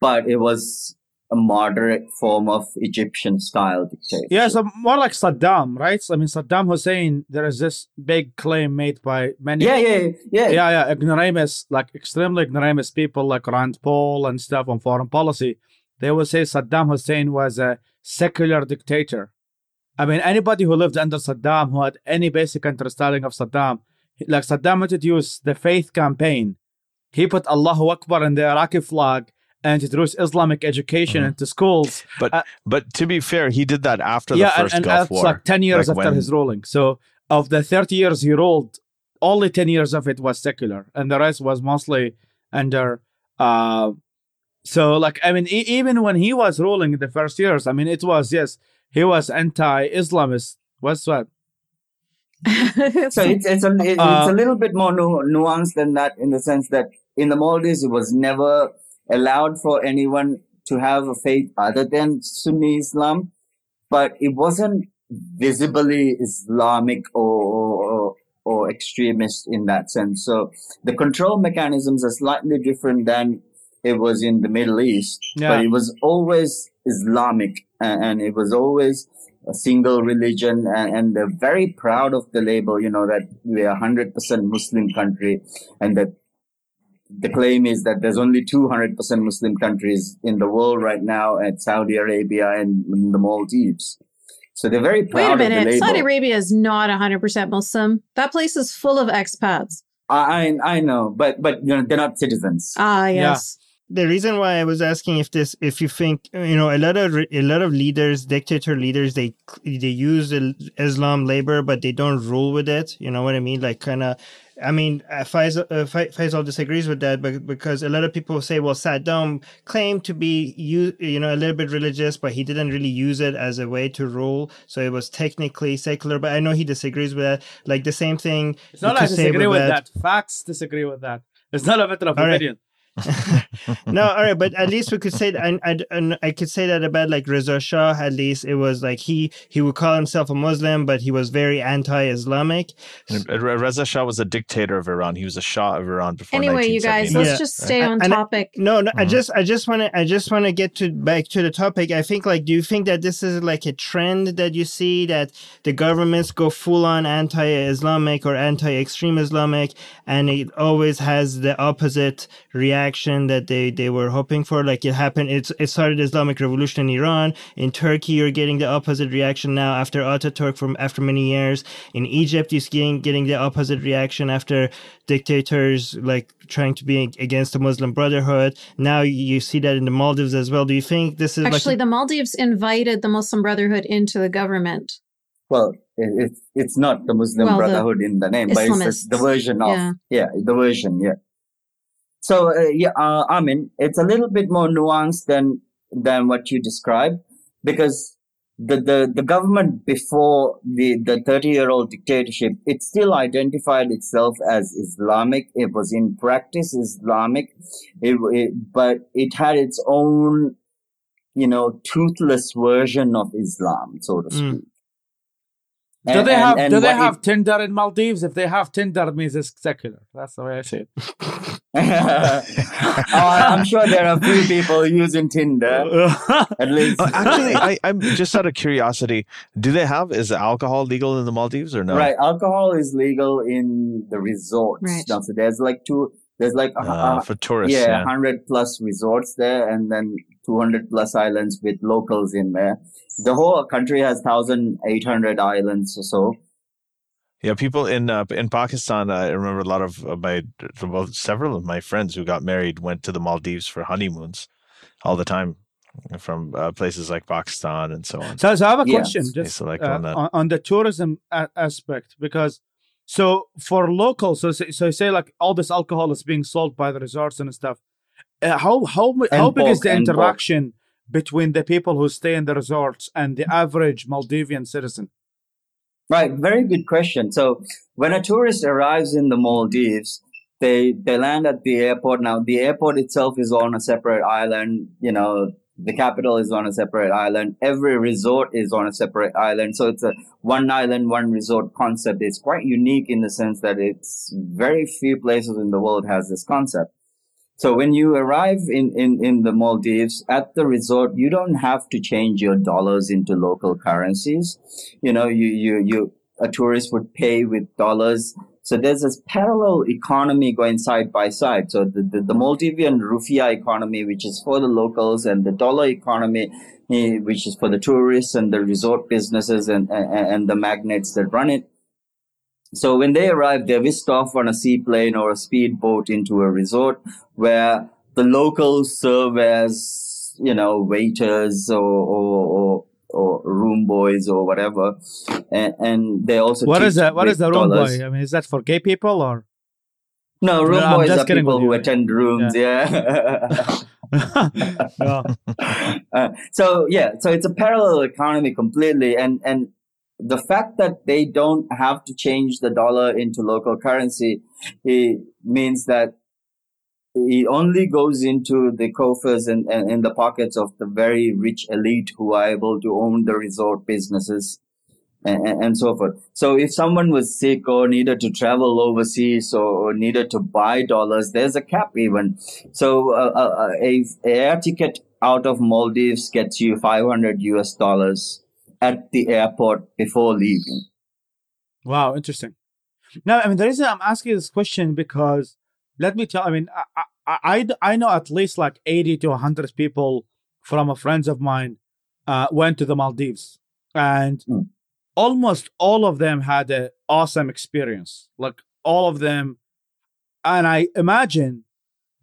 but it was a moderate form of Egyptian style dictatorship. Yeah, so more like Saddam, right? I mean, Saddam Hussein, there is this big claim made by many. Yeah, yeah, yeah. Yeah, yeah. Ignoramus, like extremely ignoramus people like Rand Paul and stuff on foreign policy. They will say Saddam Hussein was a secular dictator. I mean, anybody who lived under Saddam, who had any basic understanding of Saddam, like Saddam introduced the faith campaign. He put Allahu Akbar in the Iraqi flag and introduce Islamic education mm-hmm. into schools. But uh, but to be fair, he did that after yeah, the first and, and Gulf that's War. like ten years like after when... his ruling. So of the thirty years he ruled, only ten years of it was secular, and the rest was mostly under. Uh, so like I mean, e- even when he was ruling in the first years, I mean, it was yes, he was anti-Islamist. What's that? (laughs) so it's it's a it's uh, a little bit more nu- nuanced than that in the sense that in the Maldives it was never allowed for anyone to have a faith other than Sunni Islam, but it wasn't visibly Islamic or, or, or extremist in that sense. So the control mechanisms are slightly different than it was in the Middle East, yeah. but it was always Islamic and, and, it was always a single religion and, and they're very proud of the label, you know, that we are 100% Muslim country and that the claim is that there's only 200% Muslim countries in the world right now at Saudi Arabia and the Maldives. So they're very proud Wait a minute. Saudi Arabia is not 100% Muslim. That place is full of expats. I I know, but but you know, they're not citizens. Ah, yes. The reason why I was asking if this, if you think, you know, a lot of a lot of leaders, dictator leaders, they they use Islam labor, but they don't rule with it. You know what I mean? Like kind of I mean, uh, Faisal, uh, Faisal disagrees with that, but because a lot of people say, well, Saddam claimed to be you, you know, a little bit religious, but he didn't really use it as a way to rule, so it was technically secular. But I know he disagrees with that. Like the same thing. It's not I disagree with, with that. that. Facts disagree with that. It's not a matter of All opinion. Right. No, all right, but at least we could say that. I, I, I could say that about like Reza Shah. At least it was like he he would call himself a Muslim, but he was very anti-Islamic. Reza Shah was a dictator of Iran. He was a Shah of Iran before. Anyway, you guys, let's yeah. just stay on and topic. I, no, no, mm-hmm. I just I just want to I just want to get to back to the topic. I think like, do you think that this is like a trend that you see that the governments go full on anti-Islamic or anti-extreme Islamic, and it always has the opposite reaction? Action that they, they were hoping for. Like it happened, it's, it started Islamic revolution in Iran. In Turkey, you're getting the opposite reaction now after Ataturk from after many years. In Egypt, you're getting, getting the opposite reaction after dictators like trying to be against the Muslim Brotherhood. Now you see that in the Maldives as well. Do you think this is actually like the Maldives invited the Muslim Brotherhood into the government? Well, it's it's not the Muslim well, Brotherhood the in the name, Islamists. but it's the version of yeah. yeah, the version, yeah. So uh, yeah, uh, I mean, it's a little bit more nuanced than than what you described because the, the, the government before the, the 30 year old dictatorship, it still identified itself as Islamic. It was in practice Islamic, it, it, but it had its own, you know, toothless version of Islam, so to hmm. speak. Mm. And, do they have and, and do they have it, Tinder in Maldives? If they have Tinder, it means it's secular. That's the way I see it. (laughs) (laughs) oh, I'm sure there are a few people using Tinder. (laughs) At least. Uh, actually, I, I'm just out of curiosity. Do they have is alcohol legal in the Maldives or no? Right, alcohol is legal in the resorts. Right. Now, so there's like two. There's like uh, Uh, uh, for tourists. yeah, Yeah. hundred plus resorts there, and then two hundred plus islands with locals in there. The whole country has thousand eight hundred islands or so. Yeah, people in uh, in Pakistan. I remember a lot of uh, my well, several of my friends who got married went to the Maldives for honeymoons all the time from uh, places like Pakistan and so on. So, so I have a Yeah. question They just select uh, on that. on, on the tourism a- aspect because so for locals, so so so you say like all this alcohol is being sold by the resorts and stuff. Uh, how how mu- how And big is the and pork. interaction between the people who stay in the resorts and the average Maldivian citizen? Right, very good question. So when a tourist arrives in the Maldives, they they land at the airport. Now the airport itself is on a separate island. You know, the capital is on a separate island. Every resort is on a separate island. So it's a one island, one resort concept. It's quite unique in the sense that it's very few places in the world has this concept. So when you arrive in, in, in the Maldives at the resort, you don't have to change your dollars into local currencies. You know, you, you, you, a tourist would pay with dollars. So there's this parallel economy going side by side. So the, the, the Maldivian rufiyaa economy, which is for the locals and the dollar economy, eh, which is for the tourists and the resort businesses and, and, and the magnates that run it. So when they arrive, they're whisked off on a seaplane or a speedboat into a resort where the locals serve as, you know, waiters or, or, or, or room boys or whatever. And, and they also What is that? What is the room dollars. boy? I mean, is that for gay people or? No, room No, boys are people who attend rooms. Yeah. (laughs) no. (laughs) Uh, so yeah, so it's a parallel economy completely, and and the fact that they don't have to change the dollar into local currency it means that it only goes into the coffers and, in the pockets of the very rich elite who are able to own the resort businesses and, and, so forth. So if someone was sick or needed to travel overseas or, needed to buy dollars, there's a cap even. So uh, uh, a, a air ticket out of Maldives gets you 500 US dollars at the airport before leaving. Wow, interesting. Now, I mean the reason I'm asking this question because let me tell. I mean, I I, I, I know at least like eighty to hundred people from a friends of mine uh, went to the Maldives, and Mm. almost all of them had an awesome experience. Like all of them, and I imagine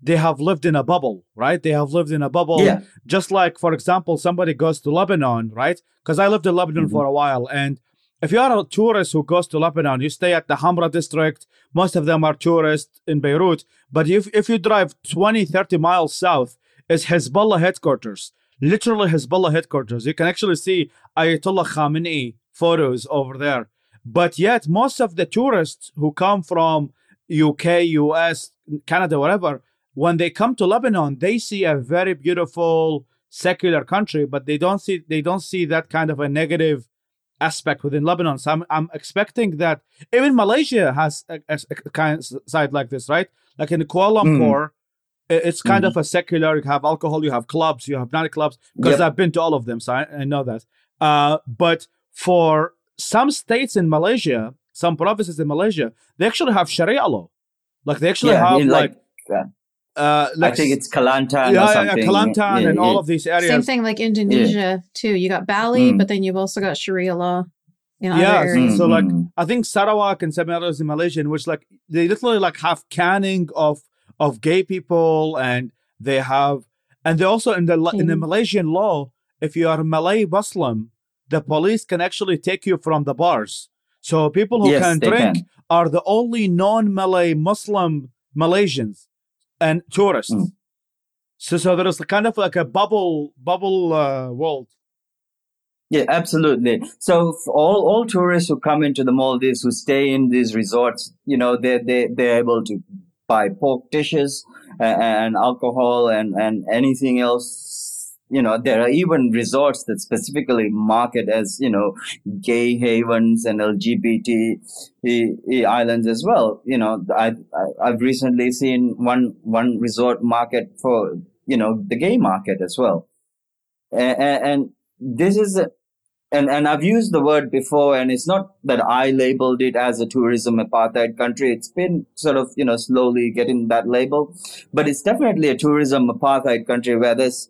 they have lived in a bubble, right? They have lived in a bubble. Yeah. just like for example somebody goes to lebanon right? Because i lived in lebanon Mhm. for a while and if you are a tourist who goes to lebanon you stay at the hamra district. Most of them are tourists in beirut. But if, if you drive 20 30 miles south is hezbollah headquarters. Literally hezbollah headquarters. You can actually see ayatollah khamenei photos over there. But yet most of the tourists who come from uk us canada whatever when they come to Lebanon, they see a very beautiful secular country, but they don't see they don't see that kind of a negative aspect within Lebanon. So I'm I'm expecting that even Malaysia has a, a, a kind of side like this, right? Like in Kuala Lumpur, i- it's kind of a secular. You have alcohol, you have clubs, you have nightclubs. Because Yep. I've been to all of them, so I, I know that. Uh, but for some states in Malaysia, some provinces in Malaysia, they actually have Sharia law. Like they actually Yeah, have like, like, uh, uh, like I think it's Kelantan yeah, or yeah, yeah, something. Kelantan Yeah, and all of these areas. Same thing like Indonesia too. You got Bali, Mm. but then you've also got Sharia law in other Yeah, so like Mhm. I think Sarawak and some others in Malaysia, in which like they literally like have canning of of gay people, and they have, and they also in the in the Mm. Malaysian law, if you are a Malay Muslim, the police can actually take you from the bars. So people who Yes, can drink can. are the only non-Malay Muslim Malaysians and tourists. Mm. So so there is kind of like a bubble bubble uh, world. Yeah, absolutely. So all all tourists who come into the Maldives who stay in these resorts, you know, they they they're able to buy pork dishes and, and alcohol and and anything else you know, there are even resorts that specifically market as, you know, gay havens and LGBT islands as well. You know, I, I, have recently seen one, one resort market for, you know, the gay market as well. And, and this is, and, and I've used the word before, and it's not that I labeled it as a tourism apartheid country. It's been sort of, you know, slowly getting that label, but it's definitely a tourism apartheid country where there's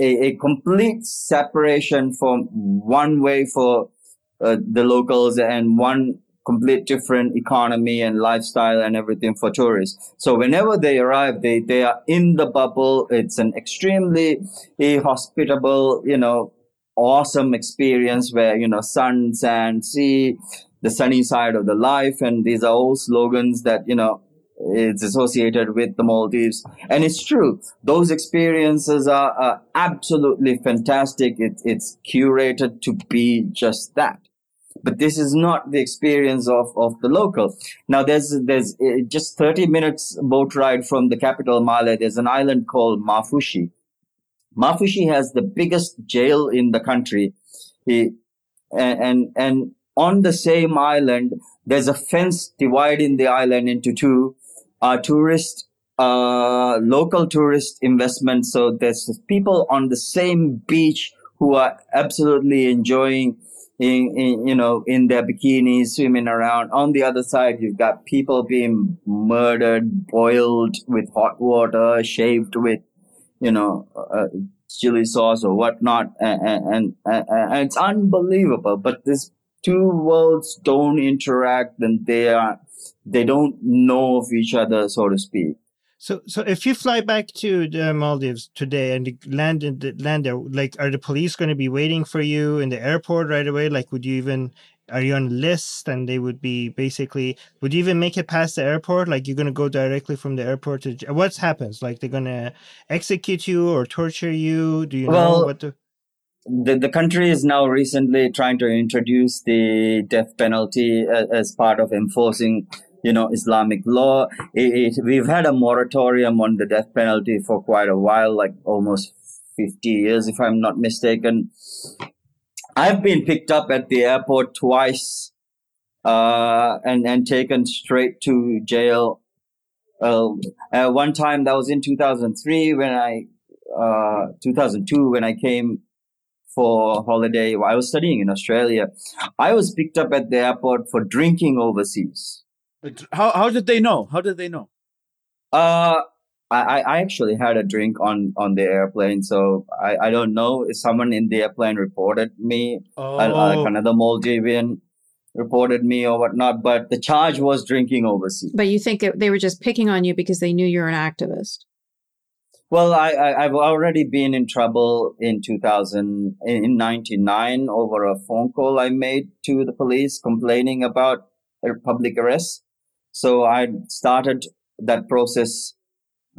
a, a complete separation from one way for uh, the locals and one complete different economy and lifestyle and everything for tourists. So whenever they arrive, they, they are in the bubble. It's an extremely hospitable, you know, awesome experience where, you know, sun, sand, sea, the sunny side of the life. And these are all slogans that, you know, it's associated with the Maldives. And it's true. Those experiences are, are absolutely fantastic. It, it's curated to be just that. But this is not the experience of, of the local. Now there's, there's uh, just 30 minutes boat ride from the capital, Male. There's an island called Maafushi. Maafushi has the biggest jail in the country. He, and, and, and on the same island, there's a fence dividing the island into two uh, tourist, uh, local tourist investment. So there's people on the same beach who are absolutely enjoying in, in, you know, in their bikinis, swimming around. On the other side, you've got people being murdered, boiled with hot water, shaved with, you know, uh, chili sauce or whatnot. And, and, and, and it's unbelievable. But these two worlds don't interact and they are, they don't know of each other, so to speak. So, so if you fly back to the Maldives today and land in the land there, like, are the police going to be waiting for you in the airport right away? Like, would you even are you on a list and they would be basically would you even make it past the airport like you're going to go directly from the airport to what happens like they're going to execute you or torture you do you well, know what the the, the country is now recently trying to introduce the death penalty as, as part of enforcing you know, Islamic law. It, it, we've had a moratorium on the death penalty for quite a while, like almost 50 years, if I'm not mistaken. I've been picked up at the airport twice, uh, and, and taken straight to jail. Uh, uh, one time that was in 2003 when I, uh, 2002 when I came for holiday. I was studying in Australia. I was picked up at the airport for drinking overseas. How how did they know? How did they know? Uh, I, I actually had a drink on, on the airplane, so I, I don't know if someone in the airplane reported me, oh. like another Maldivian reported me or whatnot, but the charge was drinking overseas. But you think they were just picking on you because they knew you're an activist? Well, I, I have already been in trouble in 2000 in 99 over a phone call I made to the police complaining about a public arrest. So I started that process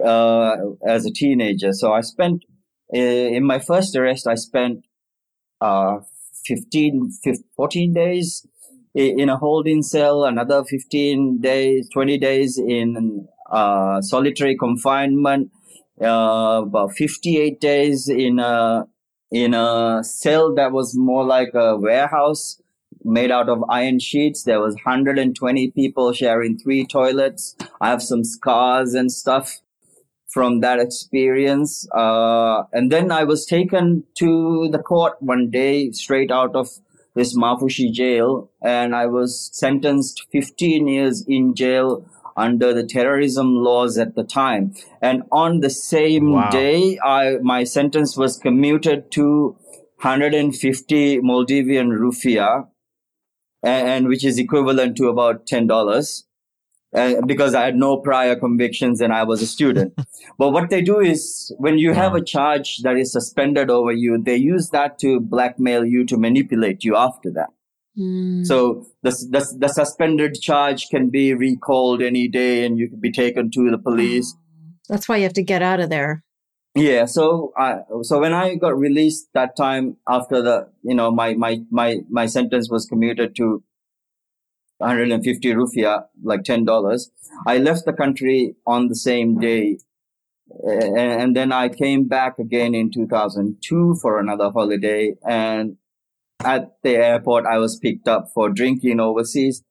uh, as a teenager. So I spent uh, in my first arrest, I spent uh, 15, 15, 14 days in a holding cell, another 15 days, 20 days in uh, solitary confinement, uh, about 58 days in a in a cell that was more like a warehouse made out of iron sheets. There was 120 people sharing three toilets. I have some scars and stuff from that experience. Uh, and then I was taken to the court one day straight out of this Maafushi jail and I was sentenced 15 years in jail under the terrorism laws at the time. And on the same wow. day, I, my sentence was commuted to 150 Maldivian rufiyaa and, and which is equivalent to about ten dollars. Uh, because I had no prior convictions and I was a student. (laughs) but what they do is when you have a charge that is suspended over you, they use that to blackmail you to manipulate you after that. Mm. So the, the, the suspended charge can be recalled any day and you can be taken to the police. That's why you have to get out of there. Yeah. So I, so when I got released that time after the, you know, my, my, my, my sentence was commuted to 150 rufiyaa, like $10. I left the country on the same day and, and then I came back again in 2002 for another holiday. And at the airport, I was picked up for drinking overseas.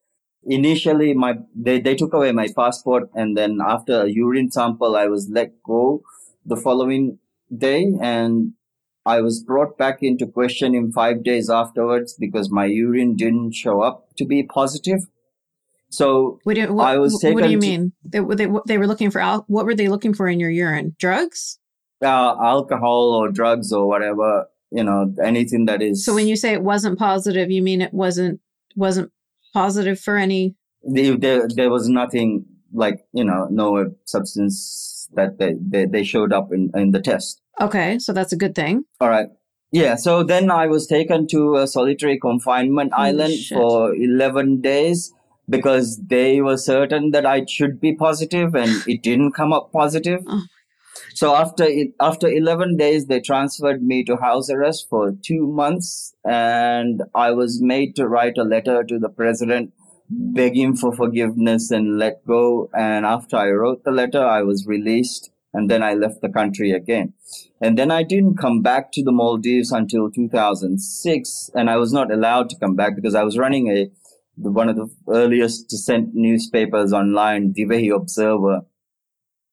Initially, my they, they took away my passport, and then after a urine sample, I was let go the following day, and I was brought back into question in five days afterwards because my urine didn't show up to be positive. So what do, what, I was taken. What do you mean? They, they, they were looking for al- what were they looking for in your urine? Drugs? Uh, alcohol or drugs or whatever. You know, anything that is. So when you say it wasn't positive, you mean it wasn't wasn't positive for any? There, there was nothing like you know no substance that they, they, they showed up in, in the test. Okay, so that's a good thing. All right. Yeah, so then I was taken to a solitary confinement Holy island shit. for 11 days because they were certain that I should be positive and it didn't come up positive. Oh. So after it, after 11 days, they transferred me to house arrest for two months and I was made to write a letter to the president begging for forgiveness and let go. And after I wrote the letter, I was released and then I left the country again. And then I didn't come back to the Maldives until 2006 and I was not allowed to come back because I was running a one of the earliest dissent newspapers online, Dhivehi Observer.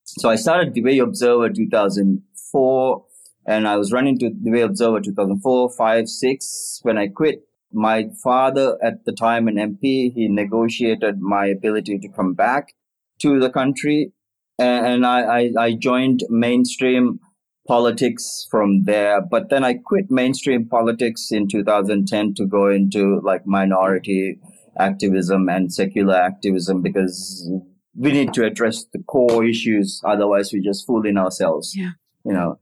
So I started Dhivehi Observer 2004 and I was running to Dhivehi Observer 2004, 5, 6. When I quit, my father at the time, an MP, he negotiated my ability to come back to the country. And I, I, I joined mainstream politics from there. But then I quit mainstream politics in 2010 to go into like minority activism and secular activism because we need to address the core issues. Otherwise, we're just fooling ourselves. Yeah. You know.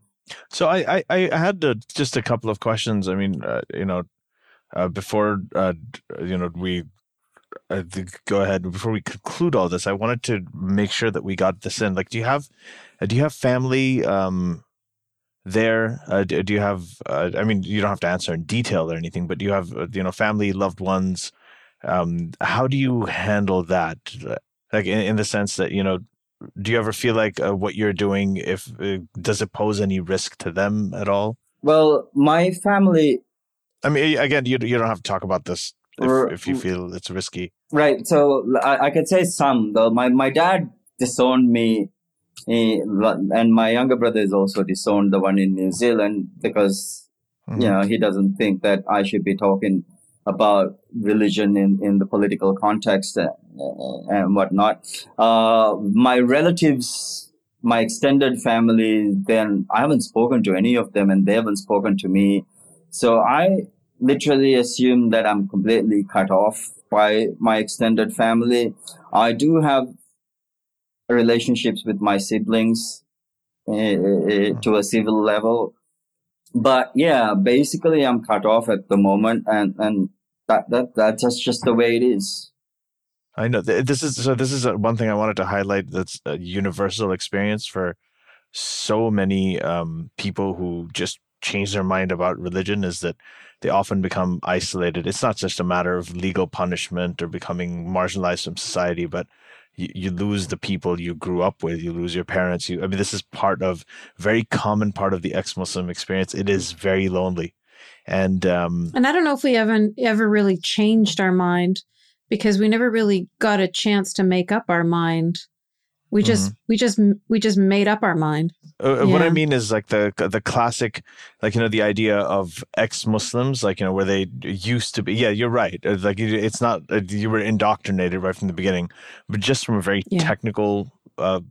So I I, I had to, just a couple of questions. I mean, uh, you know, uh, before uh, you know we uh, go ahead before we conclude all this, I wanted to make sure that we got this in. Like, do you have do you have family? Um, there? Uh, do, do, you have? Uh, I mean, you don't have to answer in detail or anything, but do you have uh, you know family, loved ones um, how do you handle that? Like in, in, the sense that you know, do you ever feel like uh, what you're doing, if uh, does it pose any risk to them at all? Well, my family. I mean, again, you you don't have to talk about this if, if you feel it's risky. Right. So I, I could say some though. My my dad disowned me and my younger brother is also disowned the one in New Zealand because mm-hmm. you know he doesn't think that I should be talking about religion in, in the political context and, and whatnot. Uh, my relatives, my extended family, then I haven't spoken to any of them and they haven't spoken to me. So I literally assume that I'm completely cut off by my extended family. I do have relationships with my siblings uh, to a civil level. But yeah, basically I'm cut off at the moment and, and that that that's just the way it is. I know this is so. This is one thing I wanted to highlight. That's a universal experience for so many um, people who just change their mind about religion. Is that they often become isolated. It's not just a matter of legal punishment or becoming marginalized from society, but you, you lose the people you grew up with. You lose your parents. You, I mean, this is part of very common part of the ex-Muslim experience. It is very lonely and um, and I don't know if we haven't ever really changed our mind because we never really got a chance to make up our mind. We just mm-hmm. we just we just made up our mind. Uh, uh, what I mean is like the the classic, like you know, the idea of ex-Muslims, like you know, where they used to be. Yeah, you're right. Uh, like it's not you were indoctrinated right from the beginning, but just from a very yeah. technical uh,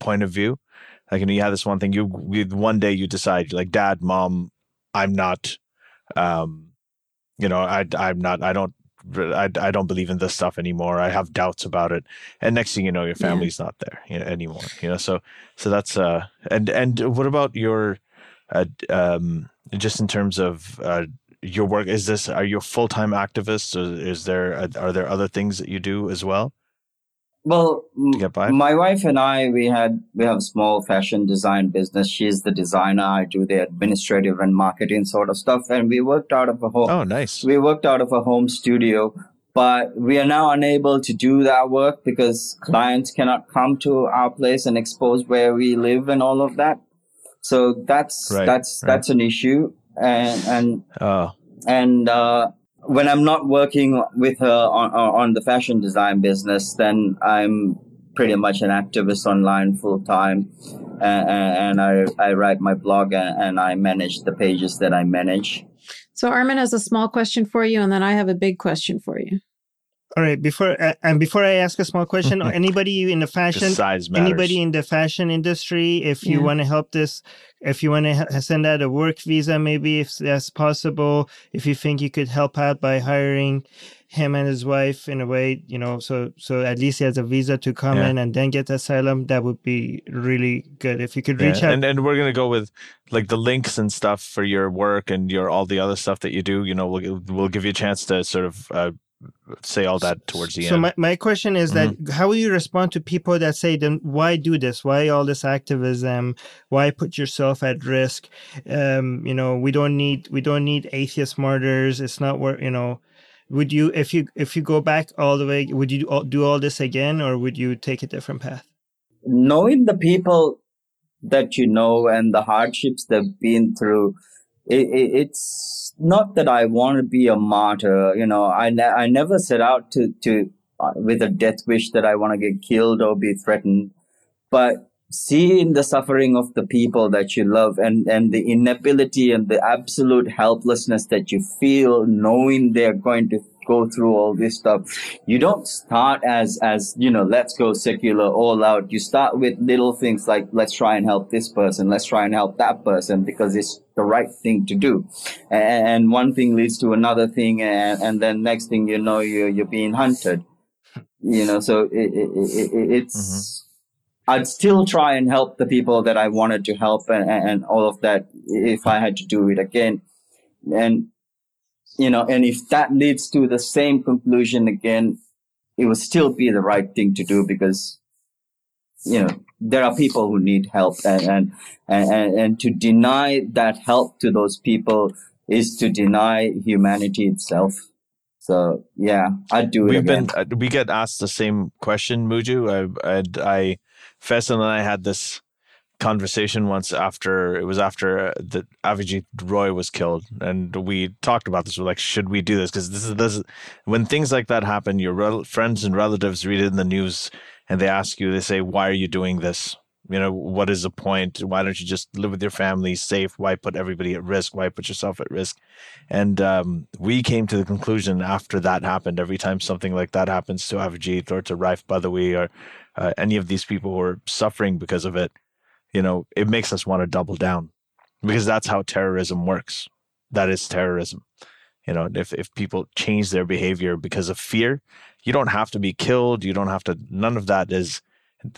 point of view, like you know, you have this one thing. You, you one day you decide, like, Dad, Mom, I'm not um, you know, I, I'm not, I don't, I, I don't believe in this stuff anymore. I have doubts about it. And next thing you know, your family's yeah. not there you know, anymore, you know? So, so that's, uh, and, and what about your, uh, um, just in terms of, uh, your work, is this, are you a full-time activist or is there, are there other things that you do as well? Well, my wife and I, we had we have a small fashion design business. She's the designer. I do the administrative and marketing sort of stuff. And we worked out of a home. Oh, nice. We worked out of a home studio. but we are now unable to do that work because clients cannot come to our place and expose where we live and all of that. So that's Right, that's right. that's an issue, and and Oh, and uh, when I'm not working with her on, on the fashion design business, then I'm pretty much an activist online full time, and, and I I write my blog and, and I manage the pages that I manage. So Armin has a small question for you, and then I have a big question for you. All right. Before uh, and before I ask a small question, (laughs) anybody in the the fashion, size anybody in the fashion industry, if you Yeah. want to help this, if you want to ha- send out a work visa, maybe if that's possible, if you think you could help out by hiring him and his wife in a way, you know, so so at least he has a visa to come Yeah. in and then get asylum, that would be really good. If you could Yeah, reach out. and and we're gonna go with like the links and stuff for your work and your all the other stuff that you do. You know, we'll we'll give you a chance to sort of uh, say all that towards the so end. So my, my question is that Mm-hmm. how will you respond to people that say then why do this? Why all this activism? Why put yourself at risk? Um you know we don't need we don't need atheist martyrs. It's not where you know would you if you if you go back all the way would you do all, do all this again or would you take a different path? Knowing the people that you know and the hardships they've been through, it, it, it's not that I want to be a martyr. You know, I, ne- I never set out to, to, uh, with a death wish that I want to get killed or be threatened, but seeing the suffering of the people that you love and, and the inability and the absolute helplessness that you feel knowing they're going to go through all this stuff. You don't start as as you know let's go secular all out. You start with little things like let's try and help this person let's try and help that person because it's the right thing to do. And, one thing leads to another thing and, and then next thing you know you're you're being hunted. You know so it, it, it, it- it's mm-hmm. I'd still try and help the people that I wanted to help and and all of that if I had to do it again. And, you know, and if that leads to the same conclusion again, it would still be the right thing to do because, you know, there are people who need help and, and, and, and to deny that help to those people is to deny humanity itself. So yeah, I'd do it We've again. been uh, we get asked the same question, Muju. I I, I Faisal and I had this conversation once after it was after uh, the Avijit Roy was killed, and we talked about this. We're like, should we do this? Because this is this is, when things like that happen. Your rel- friends and relatives read it in the news, and they ask you. They say, "Why are you doing this?" You know, what is the point? Why don't you just live with your family, safe? Why put everybody at risk? Why put yourself at risk? And um, we came to the conclusion after that happened, every time something like that happens to Avijit or to Raif Badawi or uh, any of these people who are suffering because of it, you know, it makes us want to double down because that's how terrorism works. That is terrorism. You know, if, if people change their behavior because of fear, you don't have to be killed. You don't have to, none of that is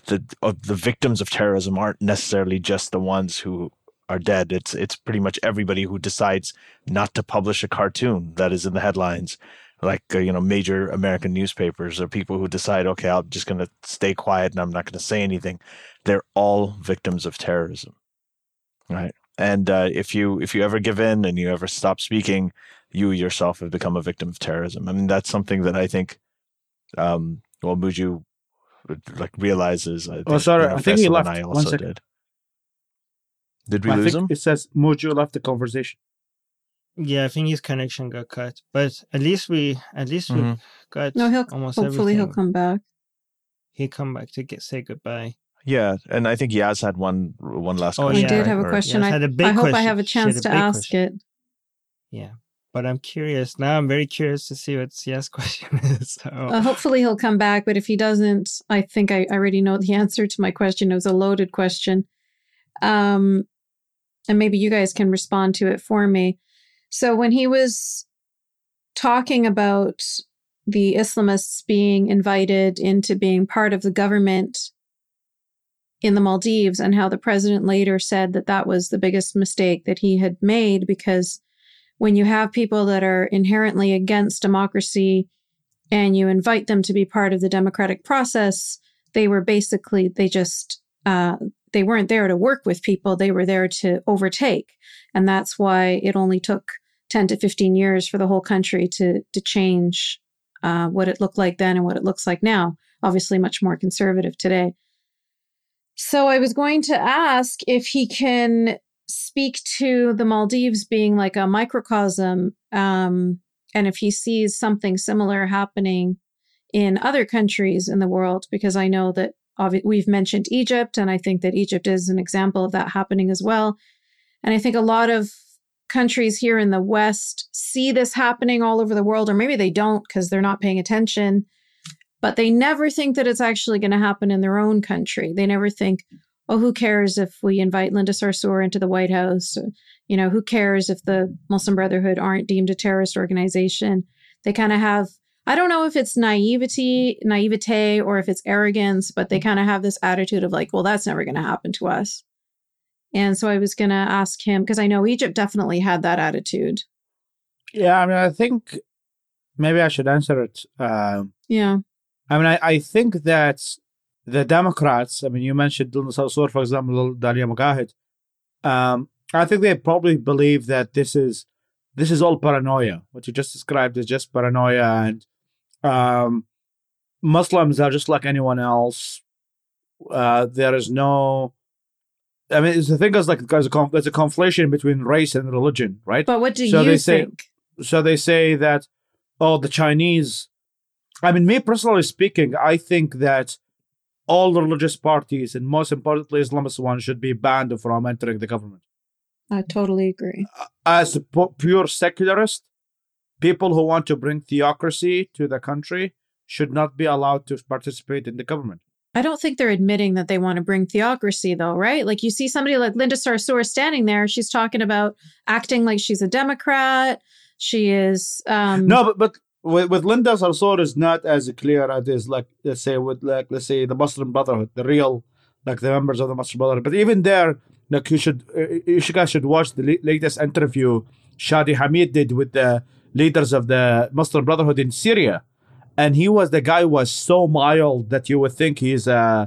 the, the victims of terrorism aren't necessarily just the ones who are dead. It's it's pretty much everybody who decides not to publish a cartoon that is in the headlines, like uh, you know major American newspapers or people who decide, okay, I'm just going to stay quiet and I'm not going to say anything. They're all victims of terrorism, right? And uh, if you if you ever give in and you ever stop speaking, you yourself have become a victim of terrorism. I mean, that's something that I think, um, well, Muju like realizes. I think, Oh, sorry, you know, I think he Faisal left. And I also second. did. Did we I lose think him? it says Mojo left the conversation. Yeah i think his connection got cut but at least we at least we Mhm. got No, he'll almost hopefully he'll come back. he come back to get say goodbye Yeah, and I think Yaz had one one last Oh, I question. yeah. did right? have a question. Yes, I, had a big I hope I have a chance a to big ask question. it. yeah but i'm curious now i'm very curious to see what yes (laughs) question is so Uh, hopefully he'll come back, but if he doesn't, I think I, I already know the answer to my question. It was a loaded question. Um, and maybe you guys can respond to it for me. So when he was talking about the Islamists being invited into being part of the government in the Maldives and how the president later said that that was the biggest mistake that he had made because when you have people that are inherently against democracy and you invite them to be part of the democratic process, they were basically, they just, uh, they weren't there to work with people. They were there to overtake. And that's why it only took 10 to 15 years for the whole country to, to change uh, what it looked like then and what it looks like now. Obviously, much more conservative today. So I was going to ask if he can speak to the Maldives being like a microcosm, um, and if he sees something similar happening in other countries in the world, because I know that we've mentioned Egypt, and I think that Egypt is an example of that happening as well. And I think a lot of countries here in the West see this happening all over the world, or maybe they don't because they're not paying attention, but they never think that it's actually going to happen in their own country. They never think, oh, who cares if we invite Linda Sarsour into the White House? You know, who cares if the Muslim Brotherhood aren't deemed a terrorist organization? They kind of have, I don't know if it's naivety, naivete, or if it's arrogance, but they kind of have this attitude of like, well, that's never going to happen to us. And so I was going to ask him because I know Egypt definitely had that attitude. Yeah, I mean, I think maybe I should answer it. Uh, yeah. I mean, I, I think that the Democrats, I mean, you mentioned Sarsour, for example, Dalia Mogahed. Um, I think they probably believe that this is this is all paranoia. What you just described is just paranoia, and um, Muslims are just like anyone else. Uh, there is no. I mean, the thing is like there's a conf- there's a conflation between race and religion, right? But what do so you they think? Say, so they say that, oh, the Chinese. I mean, me personally speaking, I think that all religious parties, and most importantly, Islamist ones, should be banned from entering the government. I totally agree. As a pure secularist, people who want to bring theocracy to the country should not be allowed to participate in the government. I don't think they're admitting that they want to bring theocracy, though, right? Like you see somebody like Linda Sarsour standing there, she's talking about acting like she's a Democrat. She is. Um, no, but, but with, with Linda Sarsour is not as clear as is like let's say with like let's say the Muslim Brotherhood, the real like the members of the Muslim Brotherhood. But even there, like you should uh, you guys should watch the latest interview Shadi Hamid did with the leaders of the Muslim Brotherhood in Syria, and he was the guy was so mild that you would think he's uh,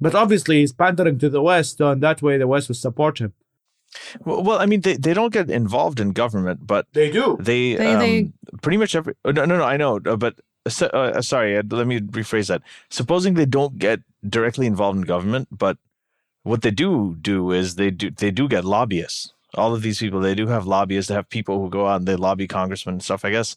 but obviously he's pandering to the West, and that way the West would support him. Well, well, I mean, they, they don't get involved in government, but they do. They, they, um, they... pretty much every. Oh, no, no, no. I know, uh, but uh, uh, sorry. Let me rephrase that. Supposing they don't get directly involved in government, but what they do do is they do they do get lobbyists. All of these people, they do have lobbyists. They have people who go out and they lobby congressmen and stuff. I guess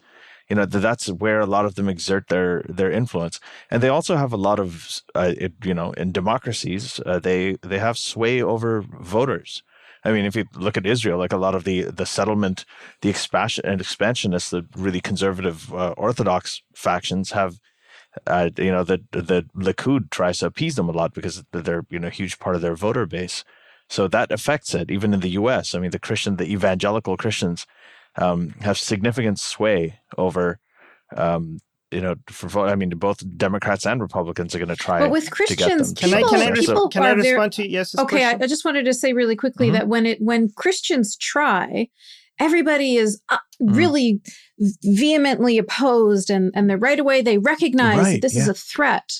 you know that's where a lot of them exert their their influence and they also have a lot of uh, it, you know in democracies uh, they they have sway over voters I mean, if you look at Israel, like a lot of the the settlement, the expansion and expansionists, the really conservative uh, Orthodox factions have, uh, you know, the the Likud tries to appease them a lot because they're you know a huge part of their voter base. So that affects it, even in the U.S. I mean, the Christian, the evangelical Christians, um, have significant sway over um, you know, for I mean, both Democrats and Republicans are going to try. But with Christians, can I can I, res- can I respond to yes? Okay, I, I, just wanted to say really quickly mm-hmm. that when it when Christians try, everybody is uh, mm-hmm. really vehemently opposed, and and they right away they recognize right, this yeah. is a threat.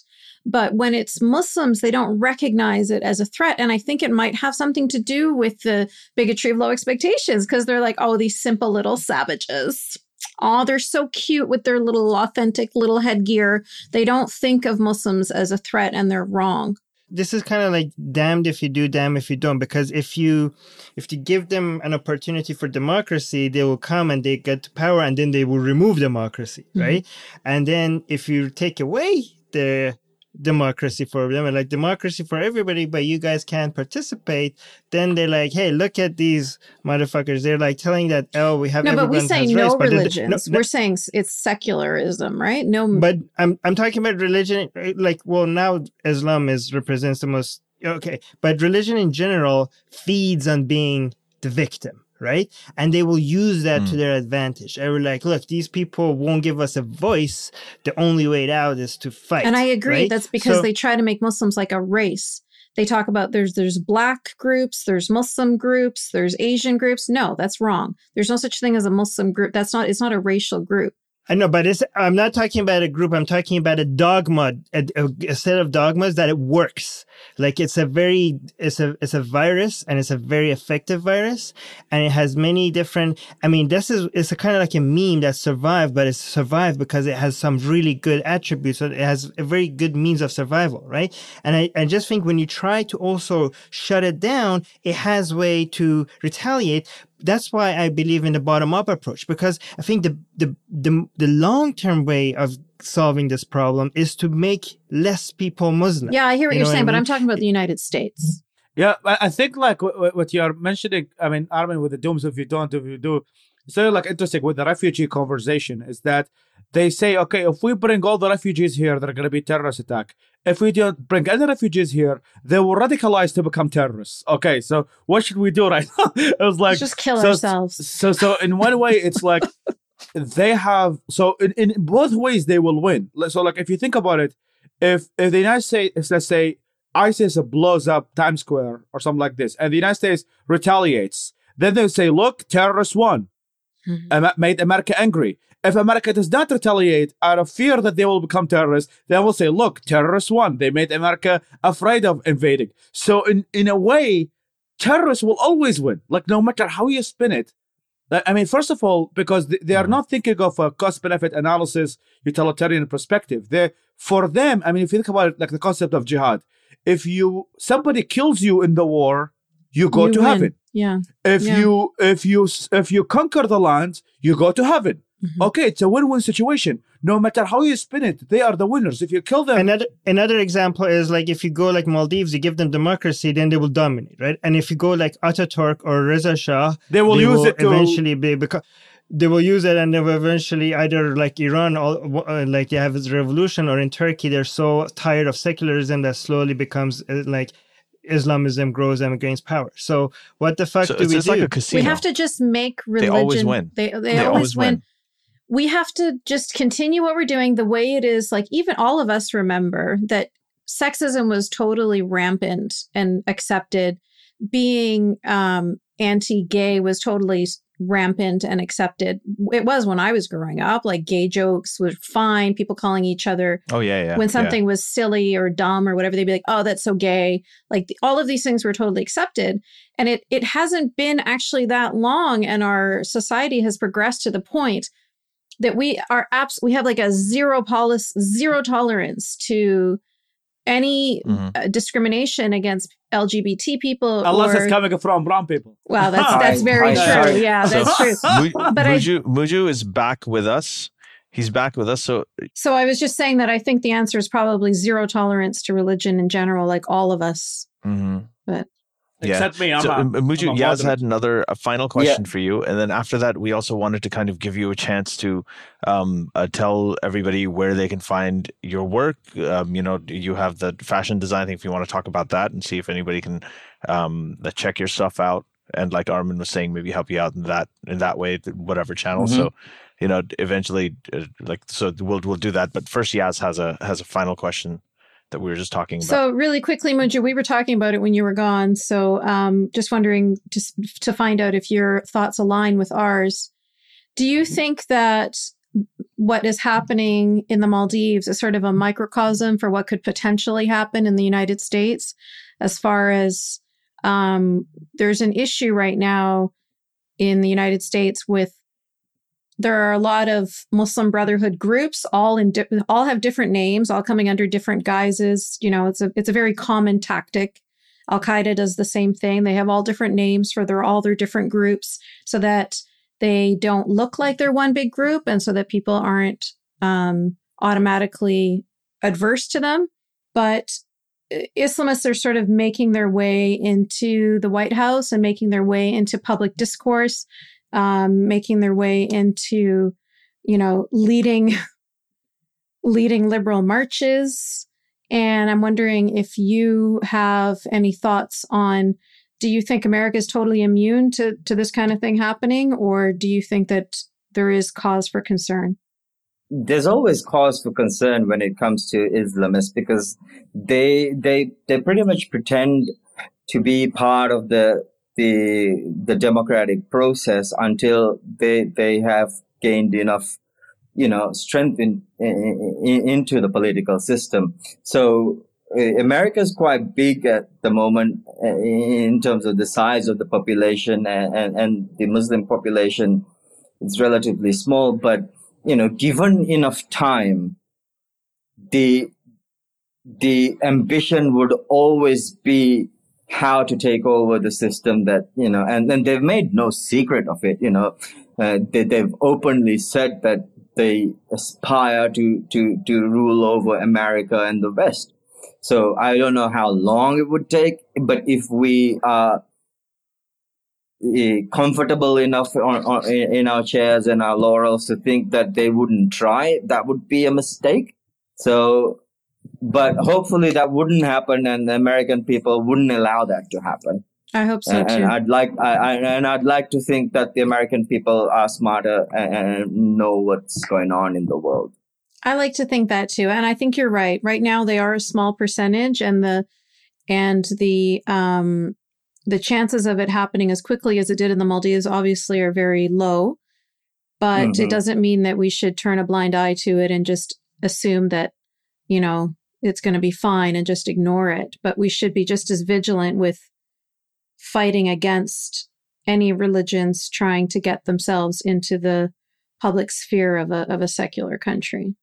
But when it's Muslims, they don't recognize it as a threat. And I think it might have something to do with the bigotry of low expectations because they're like, oh, these simple little savages. Oh, they're so cute with their little authentic little headgear. They don't think of Muslims as a threat and they're wrong. This is kind of like damned if you do, damned if you don't. Because if you if you give them an opportunity for democracy, they will come and they get power, and then they will remove democracy, mm-hmm. right? And then if you take away the democracy for them and like democracy for everybody, but you guys can't participate, then they're like, hey, look at these motherfuckers. They're like telling that, oh, we have no, but we say no rights, religions. no, We're saying it's secularism, right? No, but I'm I'm talking about religion. Like, well, now Islam is represents the most okay, but religion in general feeds on being the victim right? And they will use that mm. to their advantage. They were like, look, these people won't give us a voice. The only way out is to fight. And I agree. Right? That's because so, they try to make Muslims like a race. They talk about there's there's black groups, there's Muslim groups, there's Asian groups. No, that's wrong. There's no such thing as a Muslim group. That's not it's not a racial group. I know, but I'm not talking about a group. I'm talking about a dogma, a, a, set of dogmas that it works. Like it's a very, it's a, it's a virus and it's a very effective virus. And it has many different, I mean, this is, it's a kind of like a meme that survived, but it's survived because it has some really good attributes. It has a very good means of survival, right? And I, I just think when you try to also shut it down, it has way to retaliate that's why I believe in the bottom up approach because I think the the the, the long term way of solving this problem is to make less people Muslim. Yeah, I hear what you are saying, I mean? but I'm talking about the United States. Mm-hmm. Yeah, I think like what you're mentioning. I mean, Armin, with the dooms if you don't, if you do, it's very like interesting with the refugee conversation is that they say, okay, if we bring all the refugees here, they're going to be terrorist attack. If we don't bring any refugees here, they will radicalize to become terrorists. Okay, so what should we do right now? (laughs) it was like Let's just kill so, ourselves. So, so in one way, it's like (laughs) they have. So in, in both ways, they will win. So like if you think about it, if if the United States, let's say ISIS blows up Times Square or something like this, and the United States retaliates, then they say, look, terrorists won, mm-hmm. made America angry. If America does not retaliate out of fear that they will become terrorists, then we'll say, look, terrorists won. They made America afraid of invading. So in, in a way, terrorists will always win. Like no matter how you spin it. I mean, first of all, because they are mm-hmm. not thinking of a cost benefit analysis, utilitarian perspective. They for them, I mean, if you think about it, like the concept of jihad, if you somebody kills you in the war, you go you to win. heaven. Yeah. If yeah. you if you if you conquer the land, you go to heaven. Mm-hmm. Okay, it's a win-win situation. No matter how you spin it, they are the winners. If you kill them, another another example is like if you go like Maldives, you give them democracy, then they will dominate, right? And if you go like Ataturk or Reza Shah, they will they use will it to... eventually be because they will use it and they will eventually either like Iran or uh, like they have this revolution or in Turkey they're so tired of secularism that slowly becomes uh, like Islamism grows and gains power. So what the fuck so do it's, we it's do? Like a casino. We have to just make religion. They always win. They, they, they always, always win. win. We have to just continue what we're doing the way it is. Like even all of us remember that sexism was totally rampant and accepted. Being um, anti-gay was totally rampant and accepted. It was when I was growing up. Like gay jokes were fine. People calling each other. Oh yeah, yeah. When something yeah. was silly or dumb or whatever, they'd be like, "Oh, that's so gay." Like the, all of these things were totally accepted, and it it hasn't been actually that long, and our society has progressed to the point that we are abs- we have like a zero policy, zero tolerance to any mm-hmm. uh, discrimination against LGBT people, unless or, it's coming from brown people. Well, that's (laughs) that's very true. Yeah, that's true. (laughs) but Muju, Muju is back with us. He's back with us. So, so I was just saying that I think the answer is probably zero tolerance to religion in general, like all of us. Mm-hmm. But yeah. Me. I'm so, a, Muju, I'm a Yaz had another a final question Yeah. for you, and then after that, we also wanted to kind of give you a chance to um, uh, tell everybody where they can find your work. Um, you know, you have the fashion design thing. If you want to talk about that and see if anybody can um, uh, check your stuff out, and like Armin was saying, maybe help you out in that in that way, whatever channel. Mhm. So, you know, eventually, uh, like so, we'll we'll do that. But first, Yaz has a has a final question that we were just talking about. So really quickly, Muju, we were talking about it when you were gone. So um, just wondering just to find out if your thoughts align with ours. Do you think that what is happening in the Maldives is sort of a microcosm for what could potentially happen in the United States, as far as um, there's an issue right now in the United States with there are a lot of Muslim Brotherhood groups, all in di- all have different names, all coming under different guises. You know, it's a it's a very common tactic. Al Qaeda does the same thing. They have all different names for their all their different groups, so that they don't look like they're one big group, and so that people aren't um, automatically adverse to them. But uh, Islamists are sort of making their way into the White House and making their way into public discourse um, making their way into, you know, leading (laughs) leading liberal marches. And I'm wondering if you have any thoughts on do you think America is totally immune to, to this kind of thing happening, or do you think that there is cause for concern? There's always cause for concern when it comes to Islamists because they they they pretty much pretend to be part of the the the democratic process until they they have gained enough you know, strength in, in, in, into the political system. So eh, America is quite big at the moment eh, in terms of the size of the population and, and, and the Muslim population. It's relatively small, but you know, given enough time, the the ambition would always be how to take over the system that you know and then they've made no secret of it you know. Uh, they, they've openly said that they aspire to to to rule over america and the west. So i don't know how long it would take but if we are uh, comfortable enough on, on, in our chairs and our laurels to think that they wouldn't try that would be a mistake. So but hopefully that wouldn't happen and the american people wouldn't allow that to happen. I hope so and, too. and i'd like I, I, and i'd like to think that the american people are smarter and, and know what's going on in the world. I like to think that too. And i think you're right. Right now they are a small percentage and the and the um the chances of it happening as quickly as it did in the maldives obviously are very low. But mm-hmm. it doesn't mean that we should turn a blind eye to it and just assume that you know, it's going to be fine and just ignore it. But we should be just as vigilant with fighting against any religions trying to get themselves into the public sphere of a, of a secular country.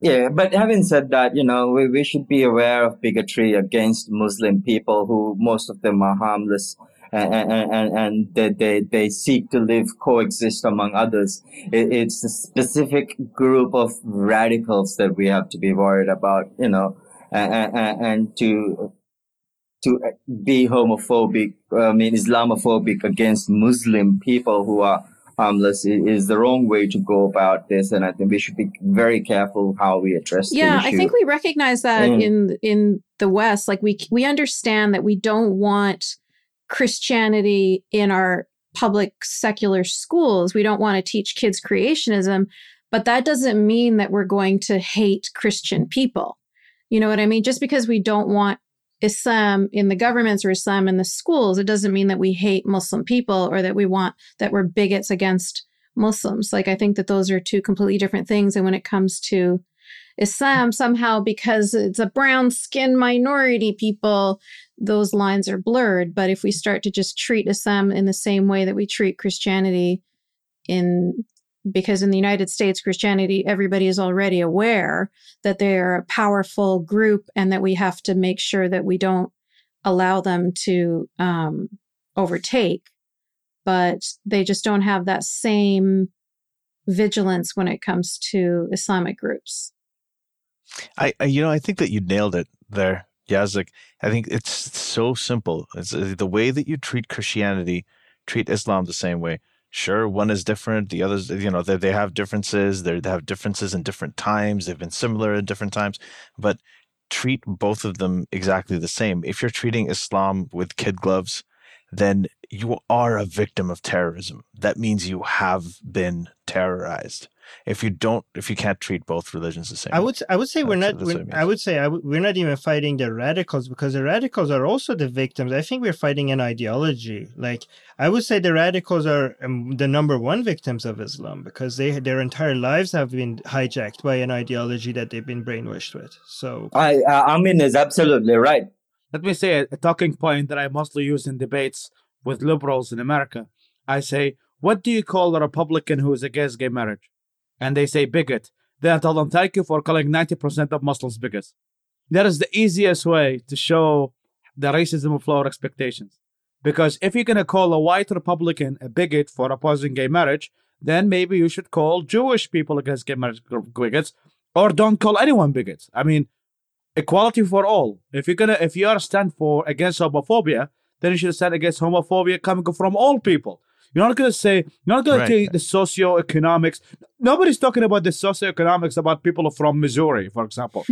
Yeah, but having said that, you know, we, we should be aware of bigotry against Muslim people who most of them are harmless and, and, and they, they, they seek to live, coexist among others. It, it's a specific group of radicals that we have to be worried about, you know, and, and, and to, to be homophobic, I mean, Islamophobic against Muslim people who are harmless is the wrong way to go about this. And I think we should be very careful how we address yeah, I think we recognize that mm. in, in the West. Like we, we understand that we don't want Christianity in our public secular schools. We don't want to teach kids creationism, but that doesn't mean that we're going to hate Christian people. You know what I mean? Just because we don't want Islam in the governments or Islam in the schools, it doesn't mean that we hate Muslim people or that we want that we're bigots against Muslims. Like I think that those are two completely different things. And when it comes to Islam, somehow because it's a brown skin minority people, those lines are blurred. But if we start to just treat Islam in the same way that we treat Christianity in because in the United States, Christianity, everybody is already aware that they're a powerful group and that we have to make sure that we don't allow them to um, overtake. But they just don't have that same vigilance when it comes to Islamic groups. I, I, you know, I think that you nailed it there, Yazdik. I think it's so simple. It's uh, the way that you treat Christianity, treat Islam the same way. Sure, one is different. The others, you know, they, they have differences. They have differences in different times. They've been similar at different times, but treat both of them exactly the same. If you're treating Islam with kid gloves, then you are a victim of terrorism. That means you have been terrorized if you don't if you can't treat both religions the same i would i would say we're not we're, i would say I w- we're not even fighting the radicals because the radicals are also the victims. I think we're fighting an ideology. Like i would say the radicals are um, the number one victims of islam because they their entire lives have been hijacked by an ideology that they've been brainwashed with. So i uh, amin is absolutely right. Let me say a, a talking point that i mostly use in debates with liberals in america. I say what do you call a republican who is against gay marriage and they say bigot, then I tell them, thank you for calling 90% of Muslims bigots. That is the easiest way to show the racism of lower expectations. Because if you're going to call a white Republican a bigot for opposing gay marriage, then maybe you should call Jewish people against gay marriage bigots, or don't call anyone bigots. I mean, equality for all. If you're gonna, if you are stand for against homophobia, then you should stand against homophobia coming from all people. You're not going to say, you're not going right. to take the socioeconomics. Nobody's talking about the socioeconomics about people from Missouri, for example.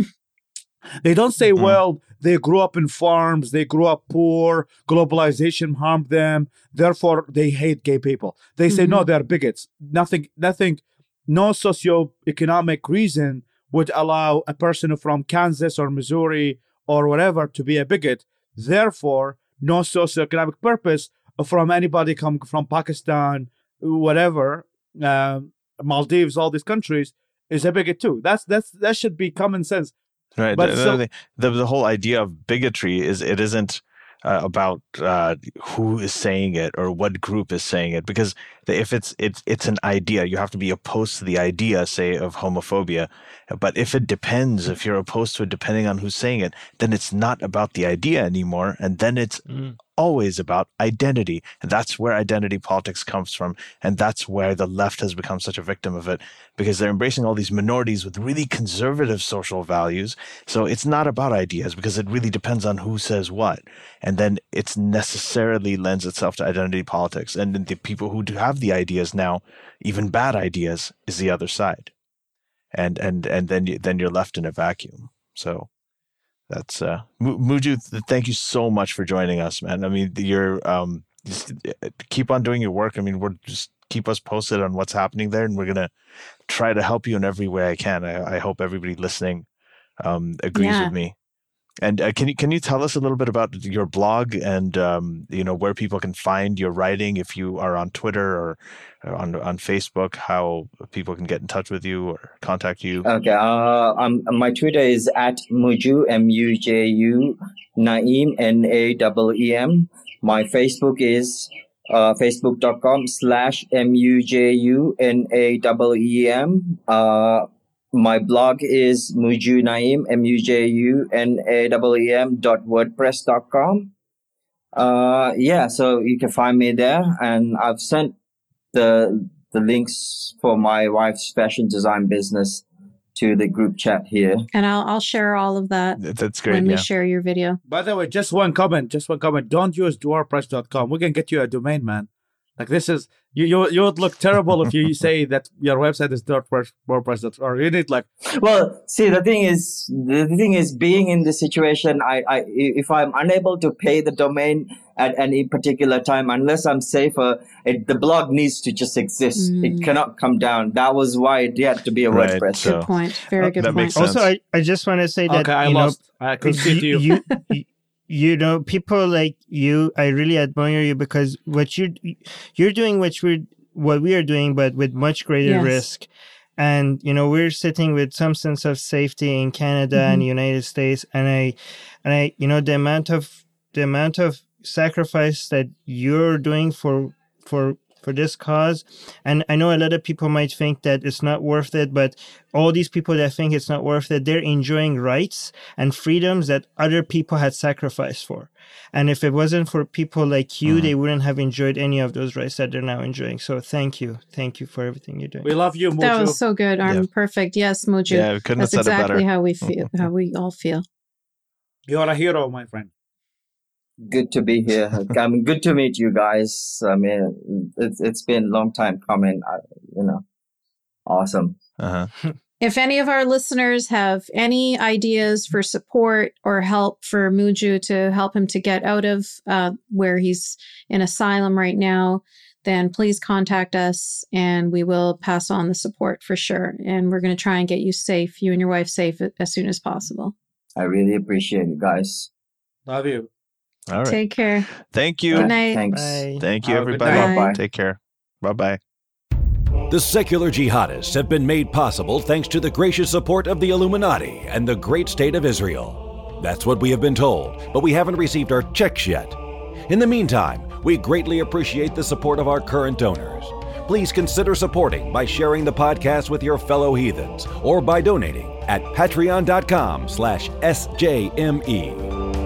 (laughs) they don't say, mm-hmm. well, they grew up in farms, they grew up poor, globalization harmed them, therefore they hate gay people. They say, mm-hmm. no, they're bigots. Nothing, nothing, no socioeconomic reason would allow a person from Kansas or Missouri or whatever to be a bigot. Therefore, no socioeconomic purpose from anybody come from Pakistan, whatever, uh, Maldives, all these countries, is a bigot too. That's that's that should be common sense. Right. But the, so- the, the the whole idea of bigotry is it isn't uh, about uh, who is saying it or what group is saying it because if it's it's it's an idea you have to be opposed to the idea say of homophobia. But if it depends if you're opposed to it depending on who's saying it then it's not about the idea anymore. And then it's Mm. always about identity. And that's where identity politics comes from. And that's where the left has become such a victim of it because they're embracing all these minorities with really conservative social values. So it's not about ideas because it really depends on who says what. And then it's necessarily lends itself to identity politics. And the people who do have the ideas now even bad ideas is the other side. And and and then you, then you're left in a vacuum. So that's uh Mu- Muju th- thank you so much for joining us man. I mean you're um just uh, keep on doing your work. I mean we're just keep us posted on what's happening there and we're gonna try to help you in every way i can. I, I hope everybody listening um agrees Yeah. with me and uh, can you can you tell us a little bit about your blog and um, you know where people can find your writing if you are on Twitter or on on Facebook? How people can get in touch with you or contact you? Okay. Uh, um, my Twitter is at Muju M U J U Naeem N A E E M. My Facebook is uh, facebook.com slash M U J U N A E E M. Uh, my blog is Muju Naeem M U J U N A E E M dot wordpress dot com. Uh, yeah, so you can find me there, and I've sent the the links for my wife's fashion design business to the group chat here. And I'll I'll share all of that Th- That's when great. we Yeah. share your video. By the way, just one comment, just one comment. Don't use WordPress.com. We can get you a domain, man. Like this is you you, you would look terrible if you say (laughs) that your website is WordPress or You need like Well, see, the thing is, the thing is, being in this situation, I, I, if I'm unable to pay the domain at any particular time, unless I'm safer, it, the blog needs to just exist. Mm. It cannot come down. That was why it had to be a Right, WordPress. so- Good point. Very Uh, good that point. makes sense. Also, I, I just want to say that okay, I you know. I could see you. you, you, (laughs) you know, people like you, I really admire you because what you you're doing, what we're what we are doing, but with much greater Yes. risk. And you know, we're sitting with some sense of safety in Canada and Mm-hmm. the United States, and I, and I, you know, the amount of the amount of sacrifice that you're doing for for for this cause and i know a lot of people might think that it's not worth it but all these people that think it's not worth it they're enjoying rights and freedoms that other people had sacrificed for and if it wasn't for people like you Mhm. they wouldn't have enjoyed any of those rights that they're now enjoying so thank you thank you for everything you're doing We love you, That was so good. I'm Yeah. perfect. Yes, Muju. Yeah, we couldn't That's have said exactly it better. how we feel. How we all feel. You're a hero, my friend. Good to be here. (laughs) I mean, good to meet you guys. I mean, it's, it's been a long time coming. I, you know, awesome. Uh-huh. (laughs) If any of our listeners have any ideas for support or help for Muju to help him to get out of uh, where he's in asylum right now, then please contact us and we will pass on the support for sure. And we're going to try and get you safe, you and your wife safe as soon as possible. I really appreciate you guys. Love you. All right. Take care. Thank you. Good night. Thanks. Bye. Thank you, Have a good everybody. Bye-bye. Take care. Bye bye. The secular jihadists have been made possible thanks to the gracious support of the Illuminati and the great state of Israel. That's what we have been told, but we haven't received our checks yet. In the meantime, we greatly appreciate the support of our current donors. Please consider supporting by sharing the podcast with your fellow heathens or by donating at patreon.com slash sjme.